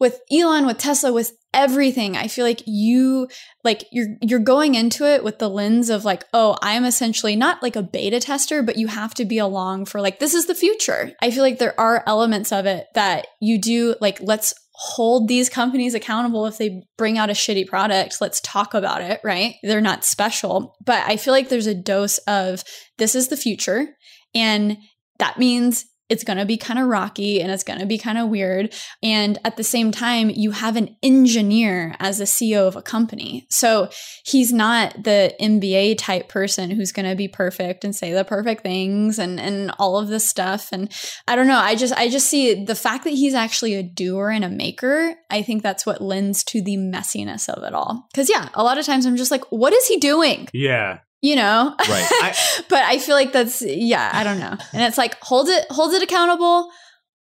With elon with tesla with everything i feel like you like you're you're going into it with the lens of like oh i'm essentially not like a beta tester but you have to be along for like this is the future. I feel like there are elements of it that you do like let's hold these companies accountable if they bring out a shitty product let's talk about it right? They're not special. But i feel like there's a dose of this is the future and that means it's going to be kind of rocky and it's going to be kind of weird. And at the same time, you have an engineer as a CEO of a company. So he's not the MBA type person who's going to be perfect and say the perfect things and, and all of this stuff. And I don't know. I just, I just see the fact that he's actually a doer and a maker. I think that's what lends to the messiness of it all. Cause yeah, a lot of times I'm just like, what is he doing? Yeah. You know? <laughs> Right. I, but I feel like that's yeah, I don't know. And it's like hold it hold it accountable.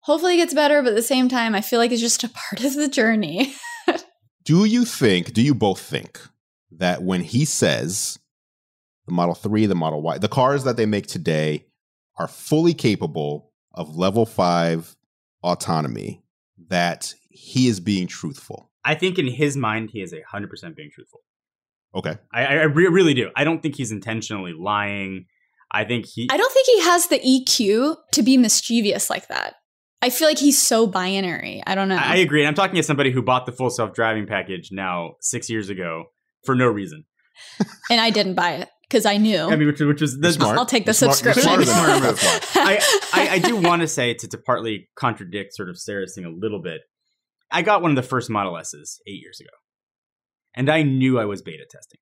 Hopefully it gets better, but at the same time, I feel like it's just a <laughs> part of the journey. do you think? Do you both think that when he says the Model Three, the Model Y, the cars that they make today are fully capable of level five autonomy, that he is being truthful? I think in his mind, he is a hundred percent being truthful. Okay. I, I I re- really do. I don't think he's intentionally lying. I think he. I don't think he has the EQ to be mischievous like that. I feel like he's so binary. I don't know. I agree. I'm talking to somebody who bought the full self driving package now six years ago for no reason. <laughs> and I didn't buy it because I knew. I mean, which, which was the, smart. I'll take the You're smart- you're subscription. smarter Smart move. <laughs> I, I, I do want to say to, to partly contradict sort of Sarah's thing a little bit. I got one of the first Model S's eight years ago, and I knew I was beta testing.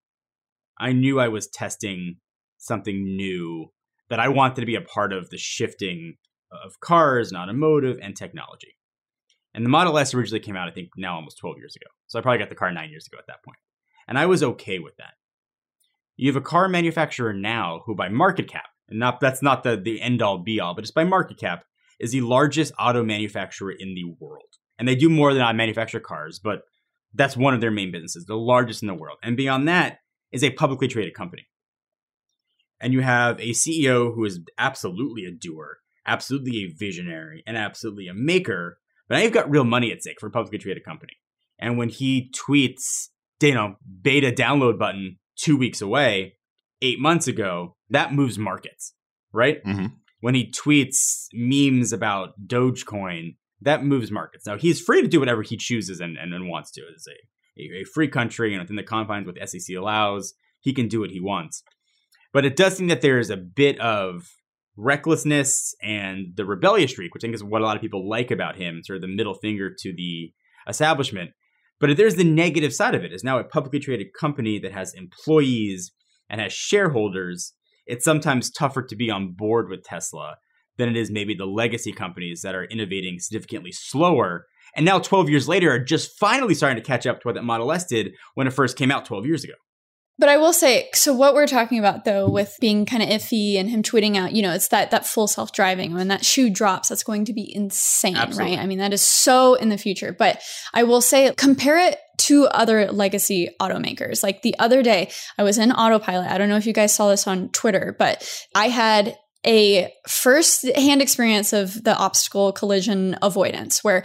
I knew I was testing something new that I wanted to be a part of the shifting of cars and automotive and technology. And the Model S originally came out, I think, now almost 12 years ago. So I probably got the car nine years ago at that point. And I was okay with that. You have a car manufacturer now who, by market cap, and not that's not the, the end all be all, but just by market cap, is the largest auto manufacturer in the world. And they do more than I manufacture cars, but that's one of their main businesses, the largest in the world. And beyond that is a publicly traded company. And you have a CEO who is absolutely a doer, absolutely a visionary, and absolutely a maker. But now you've got real money at stake for a publicly traded company. And when he tweets, you know, beta download button two weeks away, eight months ago, that moves markets, right? Mhm. When he tweets memes about Dogecoin, that moves markets. Now he's free to do whatever he chooses and, and, and wants to. It's a, a, a free country and within the confines what the SEC allows, he can do what he wants. But it does seem that there is a bit of recklessness and the rebellious streak, which I think is what a lot of people like about him, sort of the middle finger to the establishment. But there's the negative side of it. Is now a publicly traded company that has employees and has shareholders. It's sometimes tougher to be on board with Tesla than it is maybe the legacy companies that are innovating significantly slower. And now, 12 years later, are just finally starting to catch up to what that Model S did when it first came out 12 years ago. But I will say, so what we're talking about though, with being kind of iffy and him tweeting out, you know, it's that that full self driving. When that shoe drops, that's going to be insane, Absolutely. right? I mean, that is so in the future. But I will say, compare it to other legacy automakers. Like the other day, I was in autopilot. I don't know if you guys saw this on Twitter, but I had a first hand experience of the obstacle collision avoidance where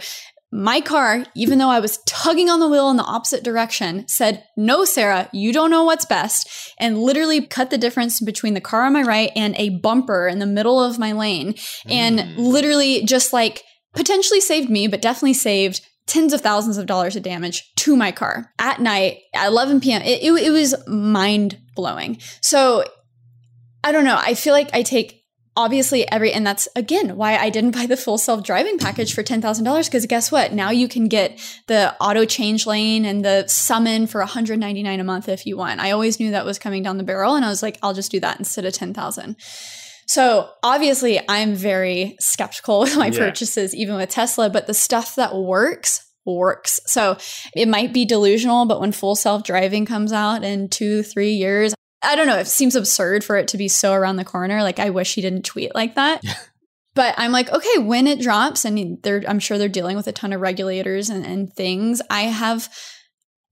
my car, even though I was tugging on the wheel in the opposite direction, said, No, Sarah, you don't know what's best, and literally cut the difference between the car on my right and a bumper in the middle of my lane. And Mm. literally just like potentially saved me, but definitely saved tens of thousands of dollars of damage to my car at night at 11 p.m. It, it, it was mind blowing. So I don't know. I feel like I take obviously every and that's again why I didn't buy the full self-driving package for $10,000 because guess what? Now you can get the auto change lane and the summon for $199 a month if you want. I always knew that was coming down the barrel and I was like I'll just do that instead of 10,000. So obviously I'm very skeptical <laughs> with my Yeah. purchases even with Tesla, but the stuff that works works. So it might be delusional, but when full self-driving comes out in 2-3 years, I don't know. It seems absurd for it to be so around the corner. Like I wish he didn't tweet like that. Yeah. But I'm like, okay, when it drops, and they're, I'm sure they're dealing with a ton of regulators and, and things. I have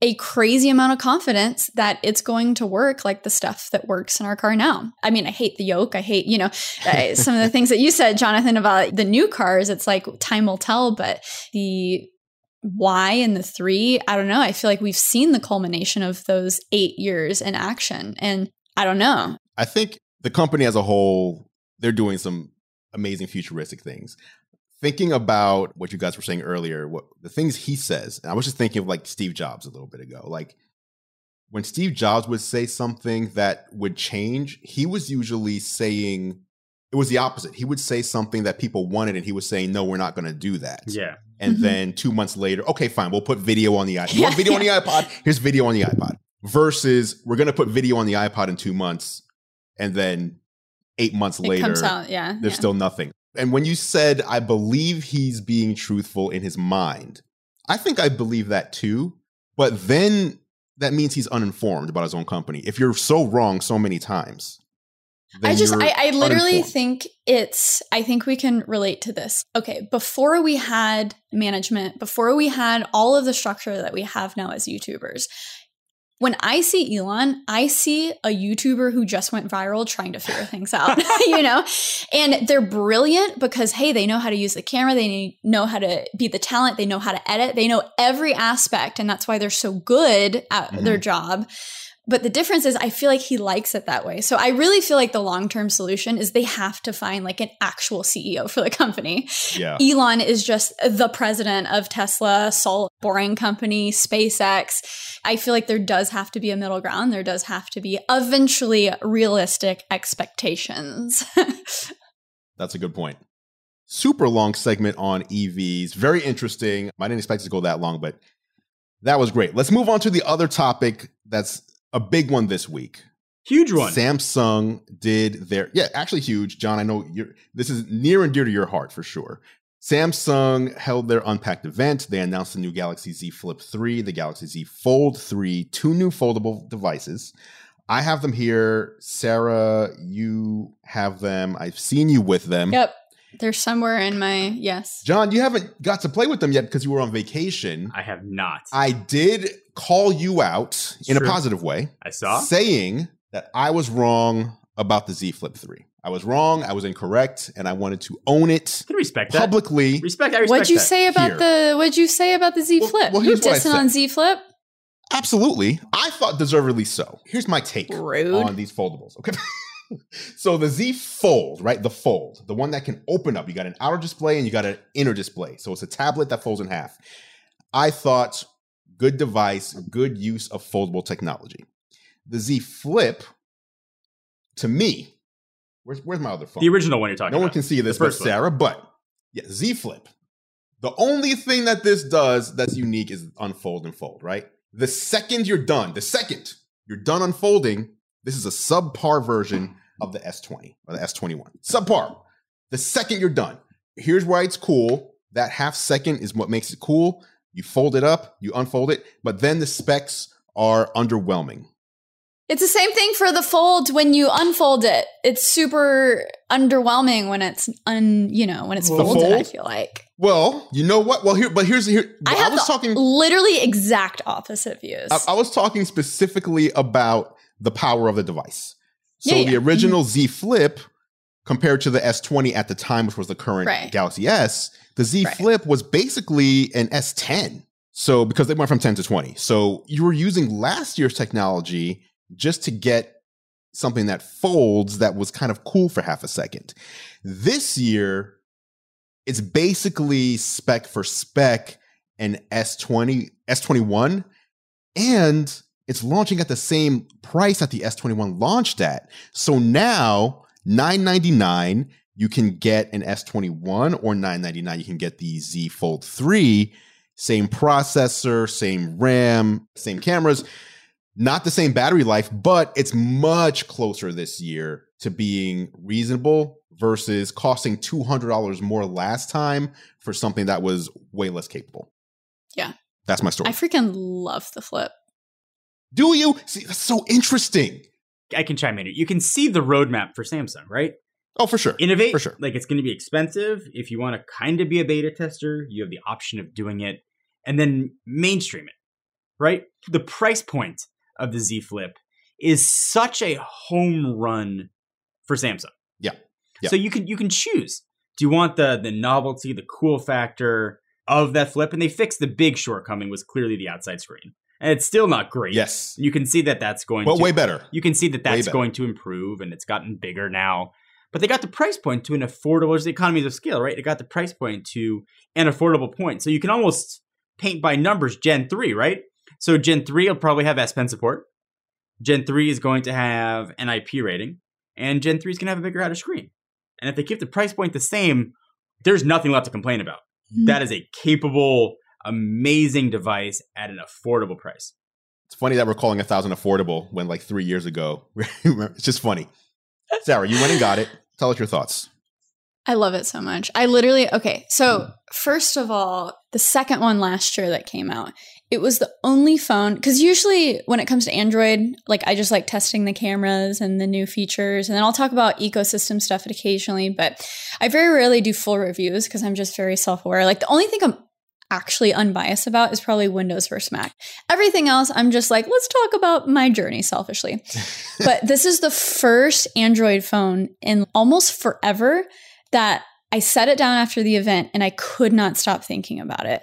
a crazy amount of confidence that it's going to work like the stuff that works in our car now. I mean, I hate the yoke. I hate, you know, uh, some of the things that you said, Jonathan, about the new cars. It's like time will tell, but the why in the three, I don't know. I feel like we've seen the culmination of those eight years in action. And I don't know. I think the company as a whole, they're doing some amazing futuristic things. Thinking about what you guys were saying earlier, what the things he says, I was just thinking of like Steve Jobs a little bit ago. Like when Steve Jobs would say something that would change, he was usually saying it was the opposite. He would say something that people wanted, and he was saying, "No, we're not going to do that." Yeah. And Mhm. then two months later, okay, fine, we'll put video on the iPod. You want video on the iPod? Here's video on the iPod. Versus we're gonna put video on the iPod in two months, and then eight months It later, comes out. Yeah. there's yeah. still nothing. And when you said, I believe he's being truthful in his mind, I think I believe that too. But then that means he's uninformed about his own company. If you're so wrong so many times, I just, I, I literally uninformed. think it's, I think we can relate to this. Okay. Before we had management, before we had all of the structure that we have now as YouTubers, when I see Elon, I see a YouTuber who just went viral trying to figure things out, <laughs> you know? And they're brilliant because, hey, they know how to use the camera, they know how to be the talent, they know how to edit, they know every aspect. And that's why they're so good at Mhm. their job. But the difference is, I feel like he likes it that way. So I really feel like the long term solution is they have to find like an actual CEO for the company. yeah. Elon is just the president of Tesla, Salt Boring Company, SpaceX. I feel like there does have to be a middle ground. There does have to be eventually realistic expectations. <laughs> That's a good point. Super long segment on EVs. Very interesting. I didn't expect it to go that long, but that was great. Let's move on to the other topic that's a big one this week. Huge one. Samsung did their yeah, actually huge. Jon, I know you're this is near and dear to your heart for sure. Samsung held their unpacked event. They announced the new Galaxy Z Flip 3, the Galaxy Z Fold 3, two new foldable devices. I have them here. Sarah, you have them. I've seen you with them. yep. They're somewhere in my, yes. Jon, you haven't got to play with them yet because you were on vacation. I have not. I did call you out in True. a positive way. I saw. saying that I was wrong about the Z Flip 3. I was wrong, I was incorrect, and I wanted to own it I can respect that. publicly. Respect. I respect What'd you that. say about Here. the, what'd you say about the Z Flip? well, you here's what I dissing on. Z Flip? Absolutely. I thought deservedly so. Here's my take Rude. on these foldables. Okay. <laughs> so the Z Fold, right? The Fold, the one that can open up. You got an outer display and you got an inner display. So it's a tablet that folds in half. I thought good device, good use of foldable technology. The Z Flip, to me, where's where's my other phone? The original one you're talking about. no one can see this but first one. Sarah, but yeah, Z Flip. The only thing that this does that's unique is unfold and fold, right? The second you're done, the second you're done unfolding, this is a subpar version of the S20 or the S21. Subpar. The second you're done, here's why it's cool. That half second is what makes it cool. You fold it up, you unfold it, but then the specs are underwhelming. It's the same thing for the fold when you unfold it. It's super underwhelming when it's un, you know, when it's The folded, I feel like. Well, you know what? Well, here, but here's here. I I, was the talking. literally exact opposite views. I, I was talking specifically about the power of the device. So Yeah, yeah. the original mm-hmm. Z Flip compared to the S20 at the time, which was the current Right. Galaxy S, the Z Right. Flip was basically an S10. So because they went from 10 to 20. So you were using last year's technology just to get something that folds that was kind of cool for half a second. This year, it's basically spec for spec an S20, S21, and it's launching at the same price that the S21 launched at. So now 999 you can get an S21 or 999 you can get the Z Fold 3. Same processor, same RAM, same cameras. Not the same battery life, but it's much closer this year to being reasonable versus costing $200 more last time for something that was way less capable. Yeah. That's my story. I freaking love the flip. Do you? See, that's so interesting. I can chime in. here. You can see the roadmap for Samsung, right? Oh, for sure. Innovate. For sure. Like it's going to be expensive. If you want to kind of be a beta tester, you have the option of doing it and then mainstream it, right? The price point of the Z Flip is such a home run for Samsung. Yeah. Yeah. So you can you can choose. Do you want the the novelty, the cool factor of that flip? And they fixed the big shortcoming was clearly the outside screen, and it's still not great. Yes. you can see that that's going. But to, way better. You can see that that's going to improve, and it's gotten bigger now. But they got the price point to an affordable. There's the economies of scale, right? They got the price point to an affordable point, so you can almost paint by numbers. Gen three, right? So Gen three will probably have S Pen support. Gen three is going to have an IP rating, and Gen three is going to have a bigger outer screen. And if they keep the price point the same, there's nothing left to complain about. Hmm. That is a capable, amazing device at an affordable price. It's funny that we're calling a thousand affordable when like three years ago. <laughs> it's just funny. Sarah, you went and got it. Tell us your thoughts. I love it so much. I literally, okay, so mm-hmm. first of all, the second one last year that came out, it was the only phone, because usually when it comes to Android, like I just like testing the cameras and the new features, and then I'll talk about ecosystem stuff occasionally, but I very rarely do full reviews because I'm just very self aware. Like the only thing I'm actually unbiased about is probably Windows versus Mac. Everything else, I'm just like, let's talk about my journey selfishly. <laughs> but this is the first Android phone in almost forever that I set it down after the event and I could not stop thinking about it.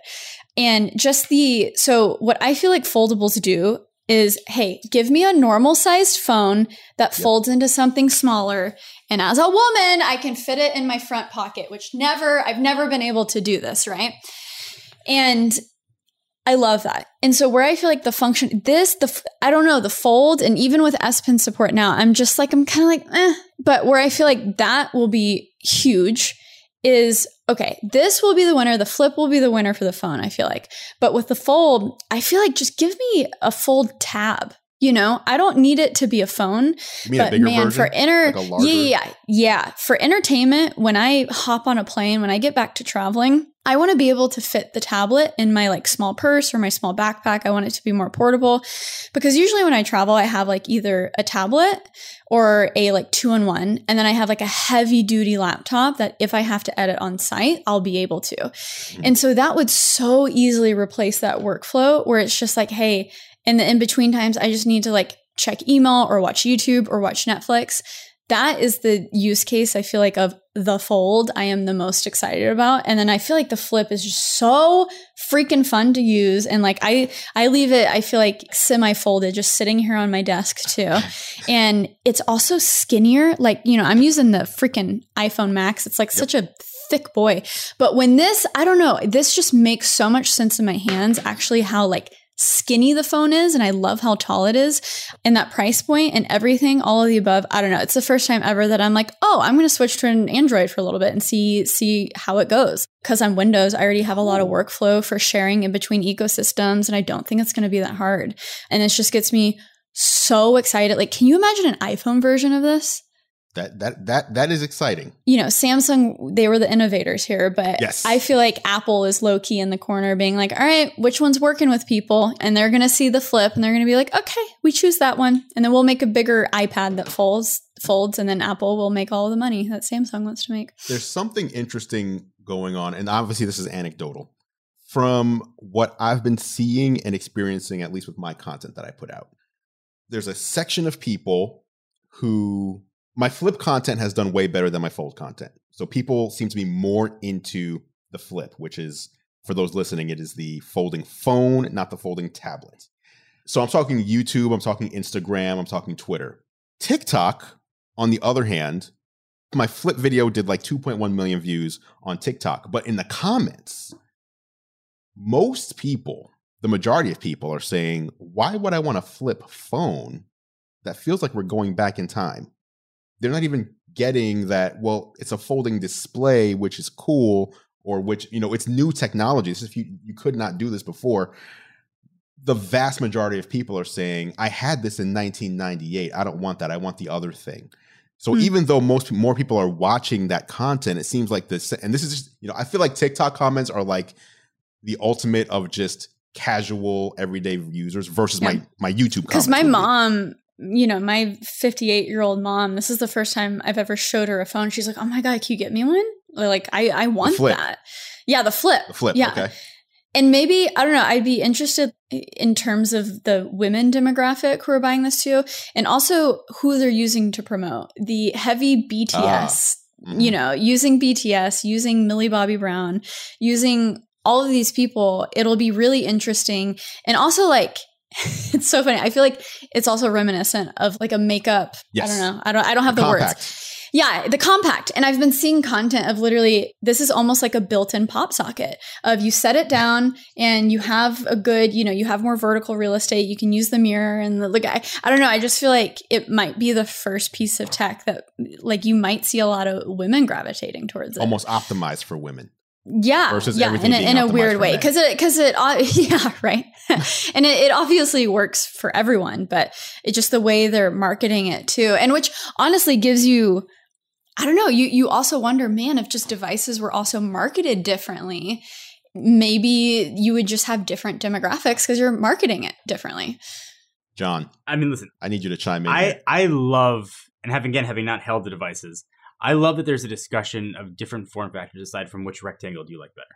And just the, so what I feel like foldables do is hey, give me a normal sized phone that folds into something smaller. And as a woman, I can fit it in my front pocket, which never, I've never been able to do this, right? And I love that. And so where I feel like the function, this, the, I don't know, the fold, and even with S Pen support now, I'm just like, I'm kind of like, eh. But where I feel like that will be huge is okay, this will be the winner. The flip will be the winner for the phone, I feel like. But with the fold, I feel like just give me a fold tab. You know, I don't need it to be a phone, a but bigger man, version? for inner, Like yeah, yeah, yeah, for entertainment, when I hop on a plane, when I get back to traveling, I want to be able to fit the tablet in my like small purse or my small backpack. I want it to be more portable because usually when I travel, I have like either a tablet or a like two in one, and then I have like a heavy duty laptop that if I have to edit on site, I'll be able to. Mm-hmm. And so that would so easily replace that workflow where it's just like, hey, in the in between times, I just need to like check email or watch YouTube or watch Netflix. That is the use case I feel like of the fold I am the most excited about. And then I feel like the flip is just so freaking fun to use. And like I I leave it, I feel like semi-folded, just sitting here on my desk too. <laughs> And it's also skinnier. Like, you know, I'm using the freaking iPhone Max. It's like such a thick boy. But when this, I don't know, this just makes so much sense in my hands, actually, how like skinny the phone is and I love how tall it is and that price point and everything all of the above I don't know. It's the first time ever that I'm like oh I'm going to switch to an Android for a little bit and see see how it goes. Cuz on Windows I already have a lot of workflow for sharing in between ecosystems and I don't think it's going to be that hard. And it just gets me so excited. Like can you imagine an iPhone version of this That that that that is exciting. you know, Samsung, they were the innovators here, but Yes. I feel like Apple is low key in the corner being like, all right, which one's working with people? And they're going to see the flip and they're going to be like, okay, we choose that one. And then we'll make a bigger iPad that folds, folds, and then Apple will make all the money that Samsung wants to make. There's something interesting going on, and obviously this is anecdotal. From what I've been seeing and experiencing, at least with my content that I put out, there's a section of people who my flip content has done way better than my fold content. So people seem to be more into the flip, which is for those listening, it is the folding phone, not the folding tablet. So I'm talking YouTube, I'm talking Instagram, I'm talking Twitter. TikTok, on the other hand, my flip video did like 2.1 million views on TikTok, but in the comments, most people, the majority of people are saying, why would I want a flip phone that feels like we're going back in time? They're not even getting that, well, it's a folding display, which is cool, or which, you know, it's new technology. It's just you, you could not do this before. The vast majority of people are saying, I had this in 1998. I don't want that. I want the other thing. So Hmm. even though most more people are watching that content, it seems like this, and this is just, you know, I feel like TikTok comments are like the ultimate of just casual everyday users versus Yeah. my my YouTube because my comments would be. mom you know my 58 year old mom this is the first time i've ever showed her a phone she's like oh my god can you get me one like i i want that yeah the flip the flip. yeah Okay. and maybe i don't know i'd be interested in terms of the women demographic who are buying this too and also who they're using to promote the heavy bts Mhm. you know, using BTS, using Millie Bobby Brown, using all of these people, it'll be really interesting. And also, like, <laughs> it's so funny. I feel like it's also reminiscent of like a makeup. Yes. I don't know. I don't. I don't have the, words. Yeah, the compact. And I've been seeing content of literally this is almost like a built-in pop socket of you set it down and you have a good, you know, you have more vertical real estate. You can use the mirror and the, the guy. I don't know. I just feel like it might be the first piece of tech that like you might see a lot of women gravitating towards it. almost optimized for women. Yeah, versus yeah, everything in a, in a weird way because it because it uh, <laughs> yeah right, <laughs> and it, it obviously works for everyone, but it's just the way they're marketing it too, and which honestly gives you I don't know. You you also wonder, man, if just devices were also marketed differently, maybe you would just have different demographics because you're marketing it differently. Jon, I mean, listen, I need you to chime in. I here. I love and have again having not held the devices. I love that there's a discussion of different form factors aside from which rectangle do you like better.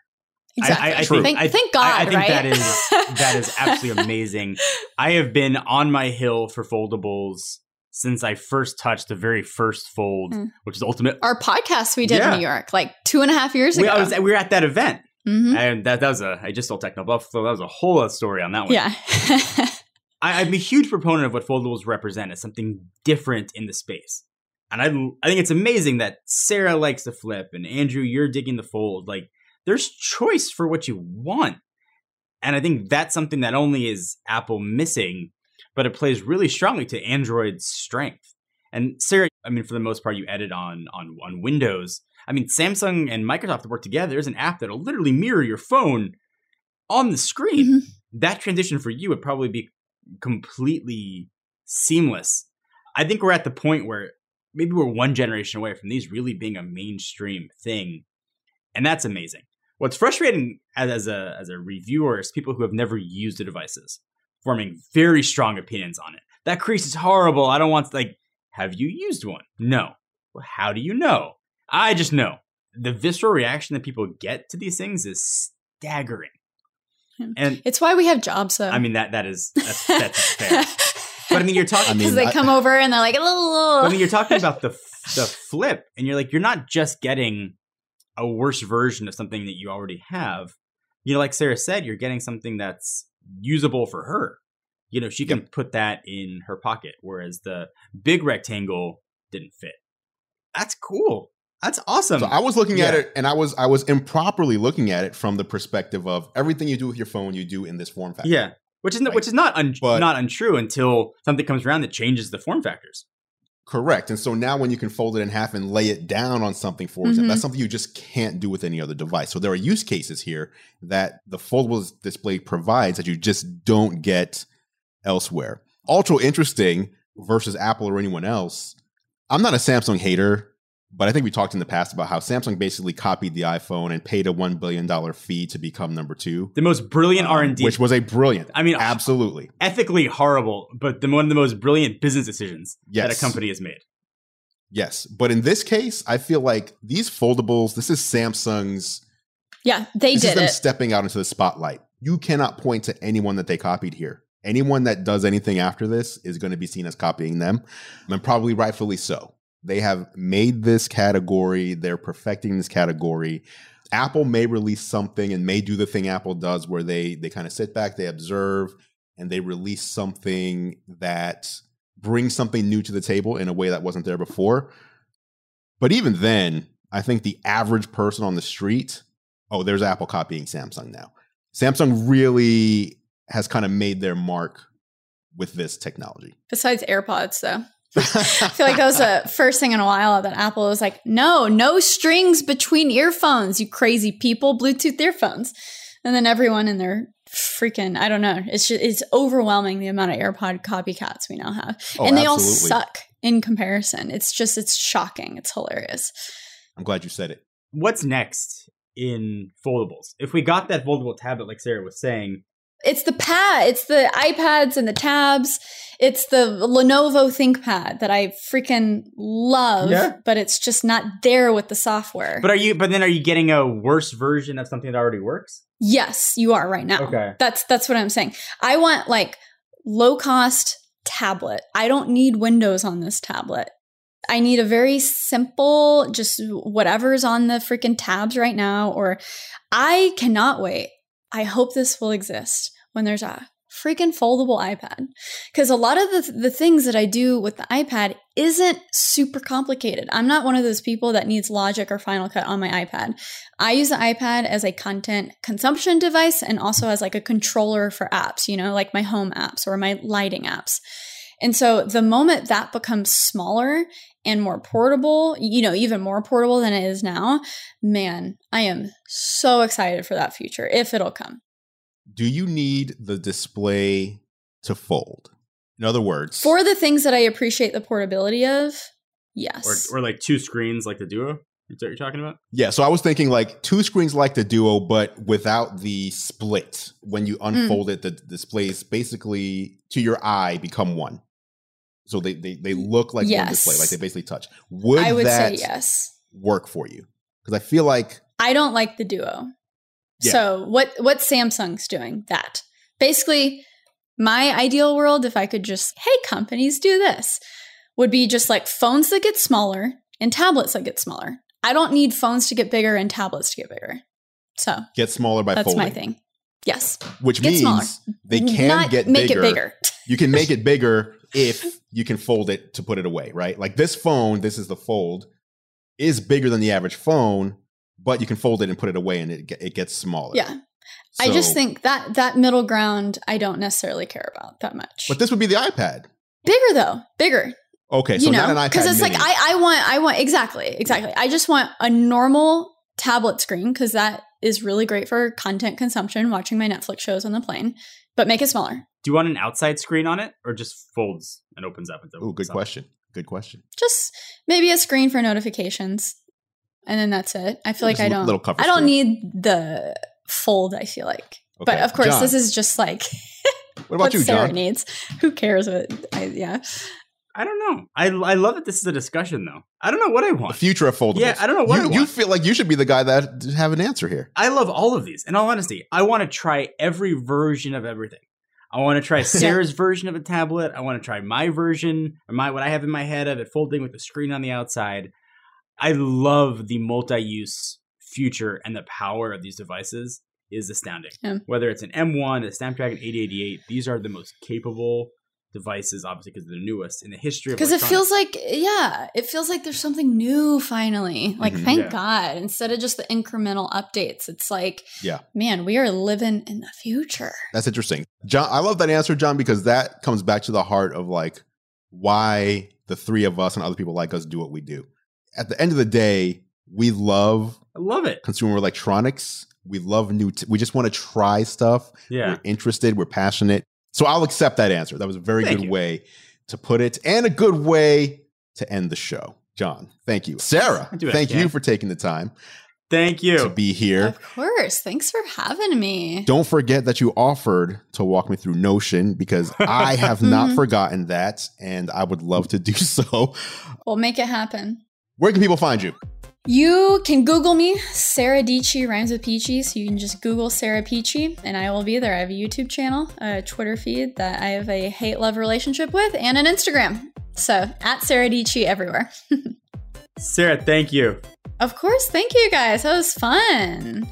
Exactly. I, I, I True. think, Thank, thank God, I, I think right? that is that is absolutely <laughs> amazing. I have been on my hill for foldables since I first touched the very first fold, Hmm. which is Ultimate. Our podcast we did Yeah. in New York like two and a half years We, ago. Was, we were at that event, Mhm. and that, that was a. I just sold TechnoBuffalo. That was a whole other story on that one. Yeah. <laughs> I, I'm a huge proponent of what foldables represent as something different in the space. And I, I think it's amazing that Sarah likes the flip and Andrew, you're digging the fold. Like, there's choice for what you want. And I think that's something that only is Apple missing, but it plays really strongly to Android's strength. And Sarah, I mean, for the most part, you edit on on on Windows. I mean, Samsung and Microsoft work together. There's an app that'll literally mirror your phone on the screen. Mhm. That transition for you would probably be completely seamless. I think we're at the point where maybe we're one generation away from these really being a mainstream thing, and that's amazing. What's frustrating as, as a as a reviewer is people who have never used the devices forming very strong opinions on it. That crease is horrible. I don't want to, like. Have you used one? No. Well, how do you know? I just know. The visceral reaction that people get to these things is staggering. Hmm. And it's why we have jobs though. I mean that that is that's, that's <laughs> fair. But I mean, you're talking. I mean, because they I- come over and they're like, I mean, you're talking about the the flip, and you're like, you're not just getting a worse version of something that you already have. You know, like Sarah said, you're getting something that's usable for her. You know, she can put that in her pocket, whereas the big rectangle didn't fit. That's cool. That's awesome. So I was looking at it, and I was I was improperly looking at it from the perspective of everything you do with your phone, you do in this form factor. yeah, which is Right. which is not un- But- not untrue until something comes around that changes the form factors. Correct. And so now when you can fold it in half and lay it down on something, for example, mm-hmm. that's something you just can't do with any other device. So there are use cases here that the foldable display provides that you just don't get elsewhere. Ultra interesting versus Apple or anyone else. I'm not a Samsung hater, but I think we talked in the past about how Samsung basically copied the iPhone and paid a $1 billion fee to become number two. The most brilliant um, R and D, Which was a brilliant. I mean, absolutely. ethically horrible, but the one of the most brilliant business decisions that a company has made. Yes. But in this case, I feel like these foldables, this is Samsung's yeah, they this is did them it. stepping out into the spotlight. You cannot point to anyone that they copied here. Anyone that does anything after this is going to be seen as copying them, and probably rightfully so. They have made this category, they're perfecting this category. Apple may release something and may do the thing Apple does where they they kind of sit back, they observe, and they release something that brings something new to the table in a way that wasn't there before. But even then, I think the average person on the street oh, there's Apple copying Samsung now. Samsung really has kind of made their mark with this technology. Besides AirPods, though. I feel like that was the first thing in a while that Apple was like, no, no strings between earphones, you crazy people, Bluetooth earphones. And then everyone in their freaking, I don't know, it's just, it's overwhelming the amount of AirPod copycats we now have. Oh, and they all suck in comparison. It's just, it's shocking. It's hilarious. I'm glad you said it. What's next in foldables? If we got that foldable tablet, like Sarah was saying, It's the pad, it's the iPads and the tabs. It's the Lenovo ThinkPad that I freaking love, Yeah. but it's just not there with the software. but are you? But then are you getting a worse version of something that already works? Yes, you are right now. Okay. That's that's what I'm saying. I want like low cost tablet. I don't need Windows on this tablet. I need a very simple, just whatever's on the freaking tabs right now. Or I cannot wait. I hope this will exist when there's a freaking foldable iPad. Because a lot of the, the things that I do with the iPad isn't super complicated. I'm not one of those people that needs Logic or Final Cut on my iPad. I use the iPad as a content consumption device and also as like a controller for apps, you know, like my home apps or my lighting apps. And so the moment that becomes smaller and more portable, you know, even more portable than it is now, man, I am so excited for that future if it'll come. Do you need the display to fold? In other words, For the things that I appreciate the portability of, yes. Or, or like two screens, like the Duo? Is that what you're talking about? yeah, so I was thinking like two screens like the Duo, but without the split. When you Hmm. unfold it, the displays basically to your eye become one. So they they, they look like one Yes. display, like they basically touch. Would, I would that say yes. work for you? Because I feel like I don't like the Duo. Yeah. So what what Samsung's doing that. Basically, my ideal world if I could just hey companies do this would be just like phones that get smaller and tablets that get smaller. I don't need phones to get bigger and tablets to get bigger. So, get smaller by folding. that's folding, my thing. Yes. which Get means smaller. they can Not get make bigger. it bigger. you can make it bigger if you can fold it to put it away, right? Like this phone, this is the fold, is bigger than the average phone, but you can fold it and put it away and it, it gets smaller. yeah. I just think that that middle ground I don't necessarily care about that much. But this would be the iPad. bigger though. Bigger. Okay, so you not know, an iPad. because it's like. I, I want I want exactly exactly. I just want a normal tablet screen because that is really great for content consumption, watching my Netflix shows on the plane. But make it smaller. Do you want an outside screen on it, or just folds and opens up? Into Oh, good something? question. Good question. Just maybe a screen for notifications, and then that's it. I feel like Just I a don't. little cover I don't screen. need the fold. I feel like, but of course, Jon, this is just like <laughs> What about what you, Sarah Jon? needs. Who cares what? I, yeah, I don't know. I I love that this is a discussion though. I don't know what I want. The want. future of foldables. Yeah, I don't know what you, I you feel like you should be the guy that have an answer here. I love all of these. In all honesty, I want to try every version of everything. I want to try <laughs> Sarah's version of a tablet. I want to try my version, or my what I have in my head of it folding with the screen on the outside. I love the multi-use future and the power of these devices is astounding. Yeah. Whether it's an M1, a Snapdragon 888, these are the most capable devices, obviously because they're the newest in the history of because it feels like yeah, it feels like there's something new finally. Like Mhm. thank Yeah. God, instead of just the incremental updates, it's like Yeah. man, we are living in the future. That's interesting. Jon, I love that answer, Jon, because that comes back to the heart of like why the three of us and other people like us do what we do. At the end of the day, we love I love it. consumer electronics. We love new, t- we just want to try stuff. Yeah. We're interested, we're passionate. So I'll accept that answer. That was a very Thank good you. way to put it and a good way to end the show. Jon, thank you. Sarah, I <laughs> do what I thank you for taking the time Thank you. to be here. Of course. Thanks for having me. Don't forget that you offered to walk me through Notion because <laughs> I have not Mhm. forgotten that and I would love to do <laughs> so. We'll make it happen. Where can people find you? You can Google me, Sarah Dietschy rhymes with Peachy. So you can just Google Sarah Peachy and I will be there. I have a YouTube channel, a Twitter feed that I have a hate love relationship with, and an Instagram. So at Sarah Dietschy everywhere. <laughs> Sarah, thank you. Of course. Thank you guys. That was fun.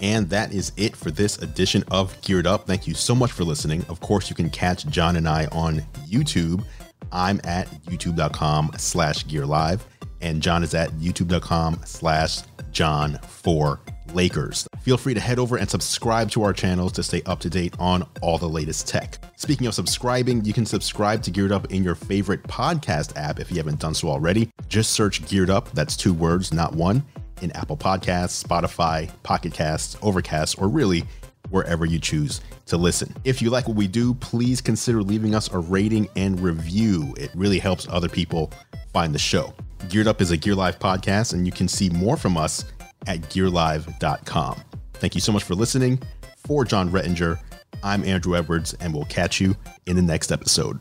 And that is it for this edition of Geared Up. Thank you so much for listening. Of course, you can catch Jon and I on YouTube. I'm at youtube.com slash gear live, and Jon is at youtube.com slash Jon for Lakers. Feel free to head over and subscribe to our channels to stay up to date on all the latest tech. Speaking of subscribing, you can subscribe to Geared Up in your favorite podcast app if you haven't done so already. Just search Geared Up, that's two words, not one, in Apple Podcasts, Spotify, Pocket Casts, Overcast, or really wherever you choose to listen. If you like what we do, please consider leaving us a rating and review. It really helps other people find the show. Geared Up is a Gear Live podcast, and you can see more from us at gearlive.com. Thank you so much for listening. For Jon Rettinger, I'm Andrew Edwards, and we'll catch you in the next episode.